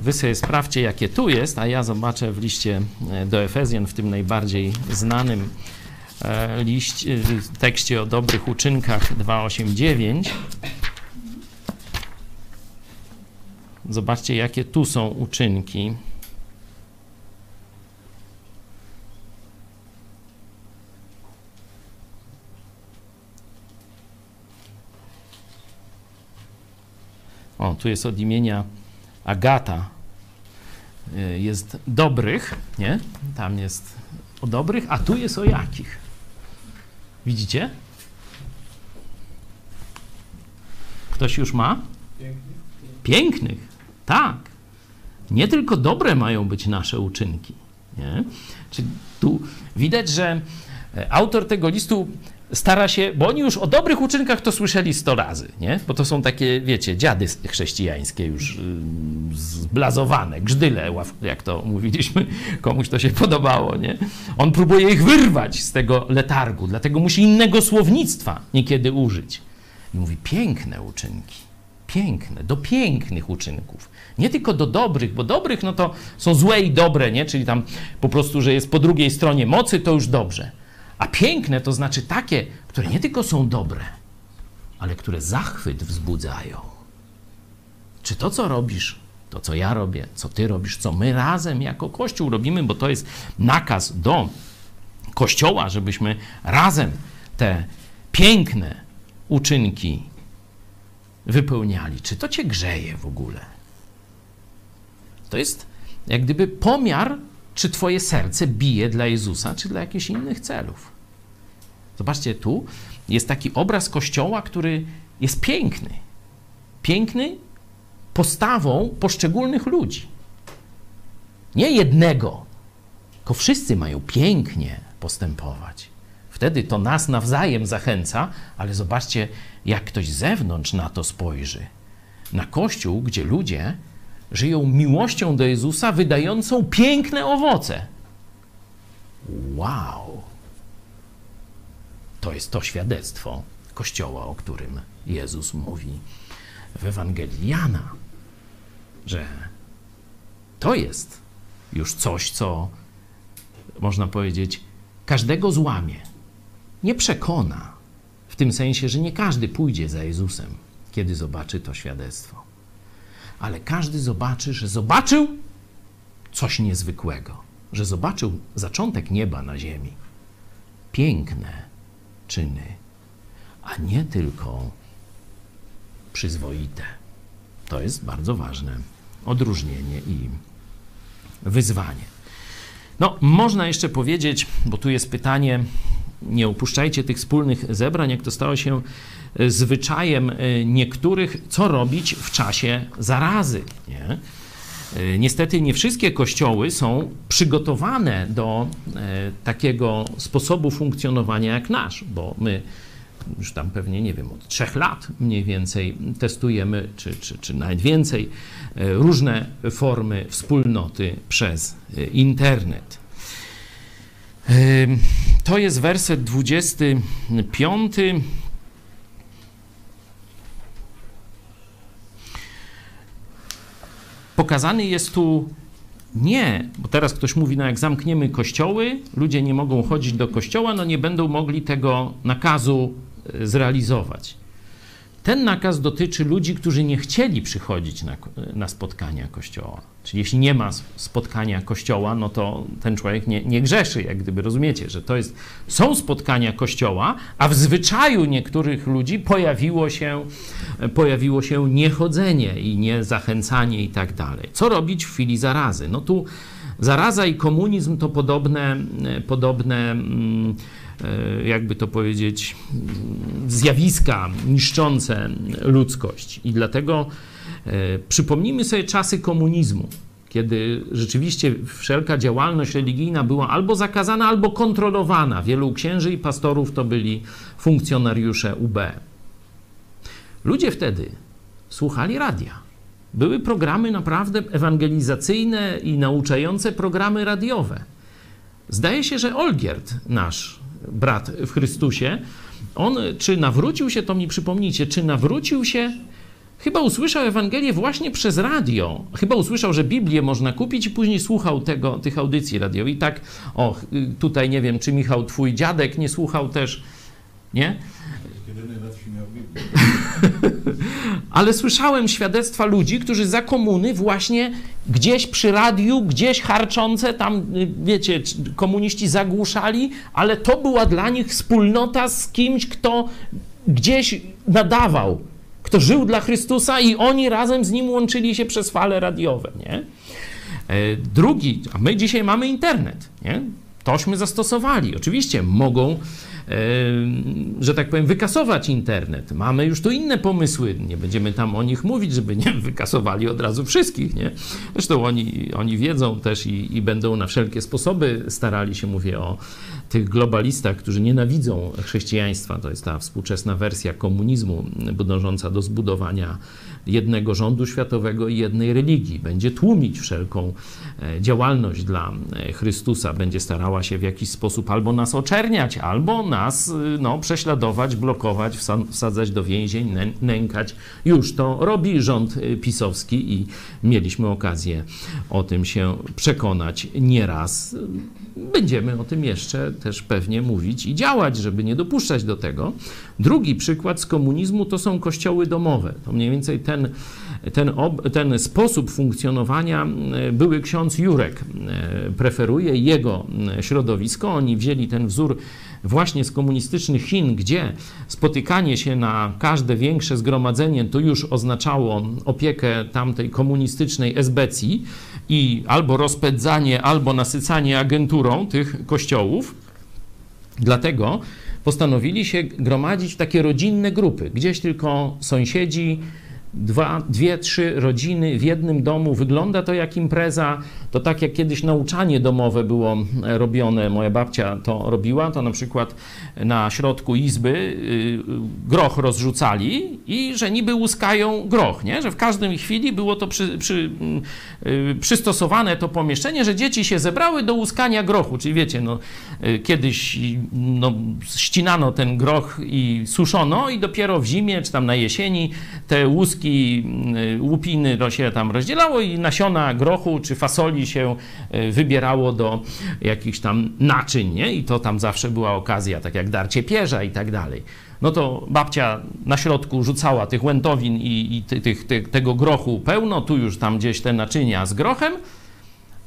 A: Wy sobie sprawdźcie, jakie tu jest, a ja zobaczę w liście e, do Efezjan, w tym najbardziej znanym e, liście, tekście o dobrych uczynkach 289. Zobaczcie, jakie tu są uczynki. O, tu jest od imienia Agata. Y, jest dobrych, nie? Tam jest o dobrych, a tu jest o jakich? Widzicie? Ktoś już ma? Pięknych. Tak. Nie tylko dobre mają być nasze uczynki. Nie? Czyli tu widać, że e, autor tego listu stara się, bo oni już o dobrych uczynkach to słyszeli sto razy, nie? Bo to są takie, wiecie, dziady chrześcijańskie już y, zblazowane, grzdyle, jak to mówiliśmy, komuś to się podobało, nie? On próbuje ich wyrwać z tego letargu, dlatego musi innego słownictwa niekiedy użyć. I mówi, piękne uczynki, piękne, do pięknych uczynków. Nie tylko do dobrych, bo dobrych no to są złe i dobre, nie? Czyli tam po prostu, że jest po drugiej stronie mocy, to już dobrze. A piękne to znaczy takie, które nie tylko są dobre, ale które zachwyt wzbudzają. Czy to, co robisz, to, co ja robię, co ty robisz, co my razem jako Kościół robimy, bo to jest nakaz do Kościoła, żebyśmy razem te piękne uczynki wypełniali. Czy to cię grzeje w ogóle? To jest jak gdyby pomiar czy twoje serce bije dla Jezusa, czy dla jakichś innych celów. Zobaczcie, tu jest taki obraz Kościoła, który jest piękny. Piękny postawą poszczególnych ludzi. Nie jednego, tylko wszyscy mają pięknie postępować. Wtedy to nas nawzajem zachęca, ale zobaczcie, jak ktoś z zewnątrz na to spojrzy. Na Kościół, gdzie ludzie żyją miłością do Jezusa, wydającą piękne owoce. Wow! To jest to świadectwo Kościoła, o którym Jezus mówi w Ewangelii Jana, że to jest już coś, co można powiedzieć, każdego złamie, nie przekona, w tym sensie, że nie każdy pójdzie za Jezusem, kiedy zobaczy to świadectwo ale każdy zobaczy, że zobaczył coś niezwykłego, że zobaczył zaczątek nieba na ziemi. Piękne czyny, a nie tylko przyzwoite. To jest bardzo ważne odróżnienie i wyzwanie. No, można jeszcze powiedzieć, bo tu jest pytanie, nie upuszczajcie tych wspólnych zebrań, jak to stało się zwyczajem e, niektórych, co robić w czasie zarazy. Nie? E, niestety nie wszystkie kościoły są przygotowane do e, takiego sposobu funkcjonowania jak nasz, bo my już tam pewnie, nie wiem, od trzech lat mniej więcej testujemy, czy, czy, czy nawet więcej, różne formy wspólnoty przez internet. To jest werset 25. pokazany jest tu nie, bo teraz ktoś mówi, no jak zamkniemy kościoły, ludzie nie mogą chodzić do kościoła, no nie będą mogli tego nakazu e, zrealizować. Ten nakaz dotyczy ludzi, którzy nie chcieli przychodzić na, na, spotkania kościoła. Czyli jeśli nie ma spotkania kościoła, no to ten człowiek nie, nie grzeszy, jak gdyby rozumiecie, że to jest, są spotkania kościoła, a w zwyczaju niektórych ludzi pojawiło się, pojawiło się niechodzenie i niezachęcanie i tak dalej. Co robić w chwili zarazy? No tu zaraza i komunizm to podobne, podobne mm, E, jakby to powiedzieć, zjawiska niszczące ludzkość. I dlatego e, przypomnijmy sobie czasy komunizmu, kiedy rzeczywiście wszelka działalność religijna była albo zakazana, albo kontrolowana. Wielu księży i pastorów to byli funkcjonariusze UB. Ludzie wtedy słuchali radia. Były programy naprawdę ewangelizacyjne i nauczające programy radiowe. Zdaje się, że Olgierd, nasz brat w Chrystusie, on czy nawrócił się, to mi przypomnijcie, czy nawrócił się, chyba usłyszał Ewangelię właśnie przez radio. Chyba usłyszał, że Biblię można kupić i później słuchał tego, tych audycji radiowych. I tak, o, tutaj nie wiem, czy Michał, twój dziadek nie słuchał też, nie? ale słyszałem świadectwa ludzi, którzy za komuny właśnie gdzieś przy radiu, gdzieś harczące, tam wiecie, komuniści zagłuszali, ale to była dla nich wspólnota z kimś, kto gdzieś nadawał, kto żył dla Chrystusa i oni razem z nim łączyli się przez fale radiowe, nie? E, drugi, a my dzisiaj mamy internet, nie? Tośmy zastosowali. Oczywiście mogą że tak powiem, wykasować internet. Mamy już tu inne pomysły, nie będziemy tam o nich mówić, żeby nie wykasowali od razu wszystkich, nie? Zresztą oni, oni wiedzą też i, i będą na wszelkie sposoby starali się, mówię o tych globalistach, którzy nienawidzą chrześcijaństwa, to jest ta współczesna wersja komunizmu dążąca do zbudowania jednego rządu światowego i jednej religii. Będzie tłumić wszelką e, działalność dla e, Chrystusa, będzie starała się w jakiś sposób albo nas oczerniać, albo nas e, no, prześladować, blokować, wsadzać do więzień, nękać. Już to robi rząd pisowski i mieliśmy okazję o tym się przekonać nieraz. Będziemy o tym jeszcze też pewnie mówić i działać, żeby nie dopuszczać do tego. Drugi przykład z komunizmu to są kościoły domowe. To mniej więcej ten, ten, ob, ten sposób funkcjonowania e, były ksiądz Jurek e, preferuje, jego e, środowisko. Oni wzięli ten wzór właśnie z komunistycznych Chin, gdzie spotykanie się na każde większe zgromadzenie to już oznaczało opiekę tamtej komunistycznej esbecji i albo rozpędzanie, albo nasycanie agenturą tych kościołów. Dlatego postanowili się gromadzić w takie rodzinne grupy, gdzieś tylko sąsiedzi, dwa, dwie, trzy rodziny w jednym domu. Wygląda to jak impreza. To tak jak kiedyś nauczanie domowe było e, robione, moja babcia to robiła, to na przykład na środku izby y, groch rozrzucali i że niby łuskają groch, nie? że w każdej chwili było to przy, przy, y, przystosowane to pomieszczenie, że dzieci się zebrały do łuskania grochu, czyli wiecie, no, y, kiedyś no, ścinano ten groch i suszono i dopiero w zimie czy tam na jesieni te łuski Y, łupiny to się tam rozdzielało i nasiona grochu czy fasoli się y, wybierało do jakichś tam naczyń, nie? I to tam zawsze była okazja, tak jak darcie pierza i tak dalej. No to babcia na środku rzucała tych łętowin i, i tych, tych, tego grochu pełno, tu już tam gdzieś te naczynia z grochem,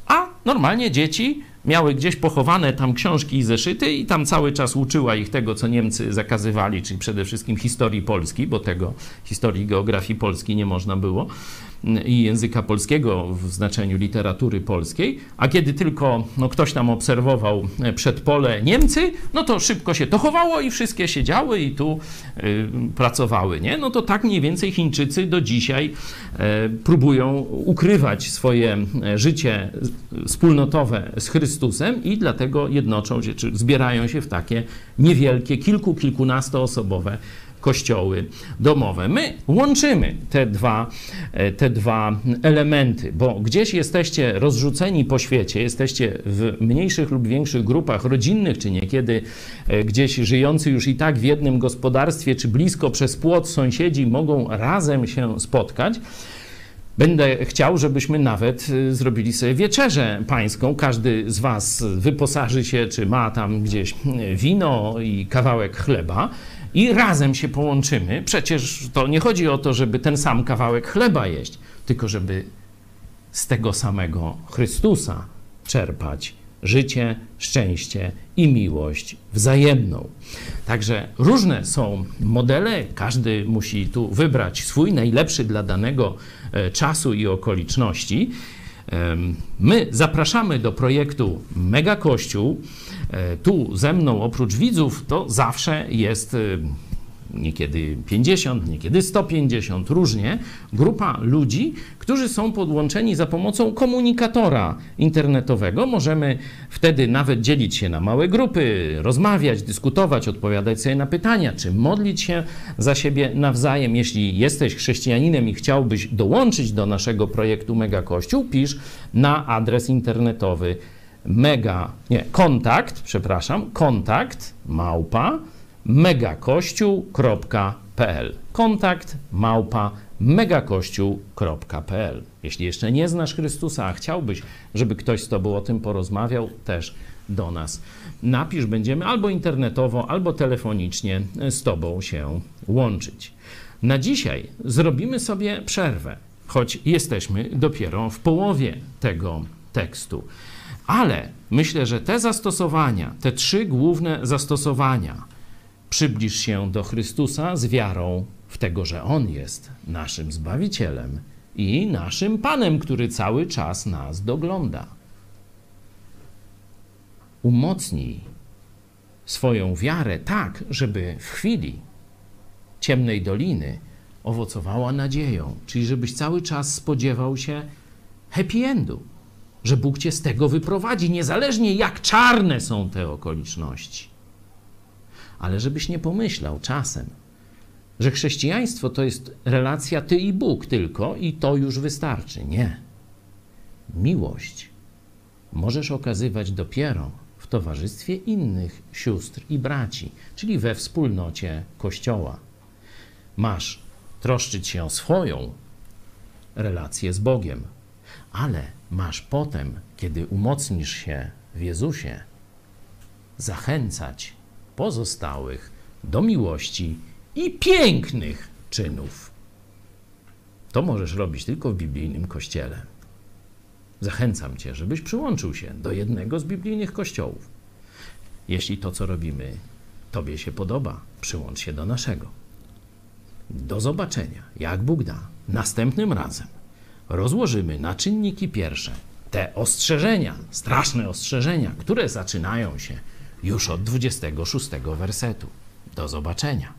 A: a normalnie dzieci miały gdzieś pochowane tam książki i zeszyty i tam cały czas uczyła ich tego, co Niemcy zakazywali, czyli przede wszystkim historii Polski, bo tego historii geografii Polski nie można było i języka polskiego w znaczeniu literatury polskiej, a kiedy tylko no, ktoś tam obserwował e, przedpole Niemcy, no to szybko się to chowało i wszystkie siedziały i tu y, pracowały, nie? No to tak mniej więcej Chińczycy do dzisiaj y, próbują ukrywać swoje życie wspólnotowe z Chrystusem i dlatego jednoczą się, czy zbierają się w takie niewielkie, kilku, kilkunastoosobowe kościoły domowe. My łączymy te dwa, e, te dwa elementy, bo gdzieś jesteście rozrzuceni po świecie, jesteście w mniejszych lub większych grupach rodzinnych, czy niekiedy e, gdzieś żyjący już i tak w jednym gospodarstwie, czy blisko przez płot sąsiedzi mogą razem się spotkać. Będę chciał, żebyśmy nawet e, zrobili sobie wieczerzę pańską. Każdy z Was wyposaży się, czy ma tam gdzieś wino i kawałek chleba i razem się połączymy. Przecież to nie chodzi o to, żeby ten sam kawałek chleba jeść, tylko żeby z tego samego Chrystusa czerpać życie, szczęście i miłość wzajemną. Także różne są modele, każdy musi tu wybrać swój najlepszy dla danego e, czasu i okoliczności. My zapraszamy do projektu Mega Kościół. E, tu ze mną oprócz widzów to zawsze jest e, niekiedy 50, niekiedy 150, różnie, grupa ludzi, którzy są podłączeni za pomocą komunikatora internetowego. Możemy wtedy nawet dzielić się na małe grupy, rozmawiać, dyskutować, odpowiadać sobie na pytania, czy modlić się za siebie nawzajem. Jeśli jesteś chrześcijaninem i chciałbyś dołączyć do naszego projektu Mega Kościół, pisz na adres internetowy mega, nie, kontakt, przepraszam, kontakt małpa megakościół.pl. Kontakt małpa megakościół.pl. Jeśli jeszcze nie znasz Chrystusa, a chciałbyś, żeby ktoś z Tobą o tym porozmawiał, też do nas napisz. Będziemy albo internetowo, albo telefonicznie z Tobą się łączyć. Na dzisiaj zrobimy sobie przerwę, choć jesteśmy dopiero w połowie tego tekstu. Ale myślę, że te zastosowania, te trzy główne zastosowania, przybliż się do Chrystusa z wiarą w tego, że On jest naszym Zbawicielem i naszym Panem, który cały czas nas dogląda. Umocnij swoją wiarę tak, żeby w chwili ciemnej doliny owocowała nadzieją, czyli żebyś cały czas spodziewał się happy endu, że Bóg cię z tego wyprowadzi, niezależnie jak czarne są te okoliczności. Ale żebyś nie pomyślał czasem, że chrześcijaństwo to jest relacja ty i Bóg tylko i to już wystarczy. Nie. Miłość możesz okazywać dopiero w towarzystwie innych sióstr i braci, czyli we wspólnocie Kościoła. Masz troszczyć się o swoją relację z Bogiem, ale masz potem, kiedy umocnisz się w Jezusie, zachęcać pozostałych do miłości i pięknych czynów. To możesz robić tylko w biblijnym kościele. Zachęcam Cię, żebyś przyłączył się do jednego z biblijnych kościołów. Jeśli to, co robimy, Tobie się podoba, przyłącz się do naszego. Do zobaczenia, jak Bóg da. Następnym razem rozłożymy na czynniki pierwsze te ostrzeżenia, straszne ostrzeżenia, które zaczynają się już od 26 wersetu. Do zobaczenia.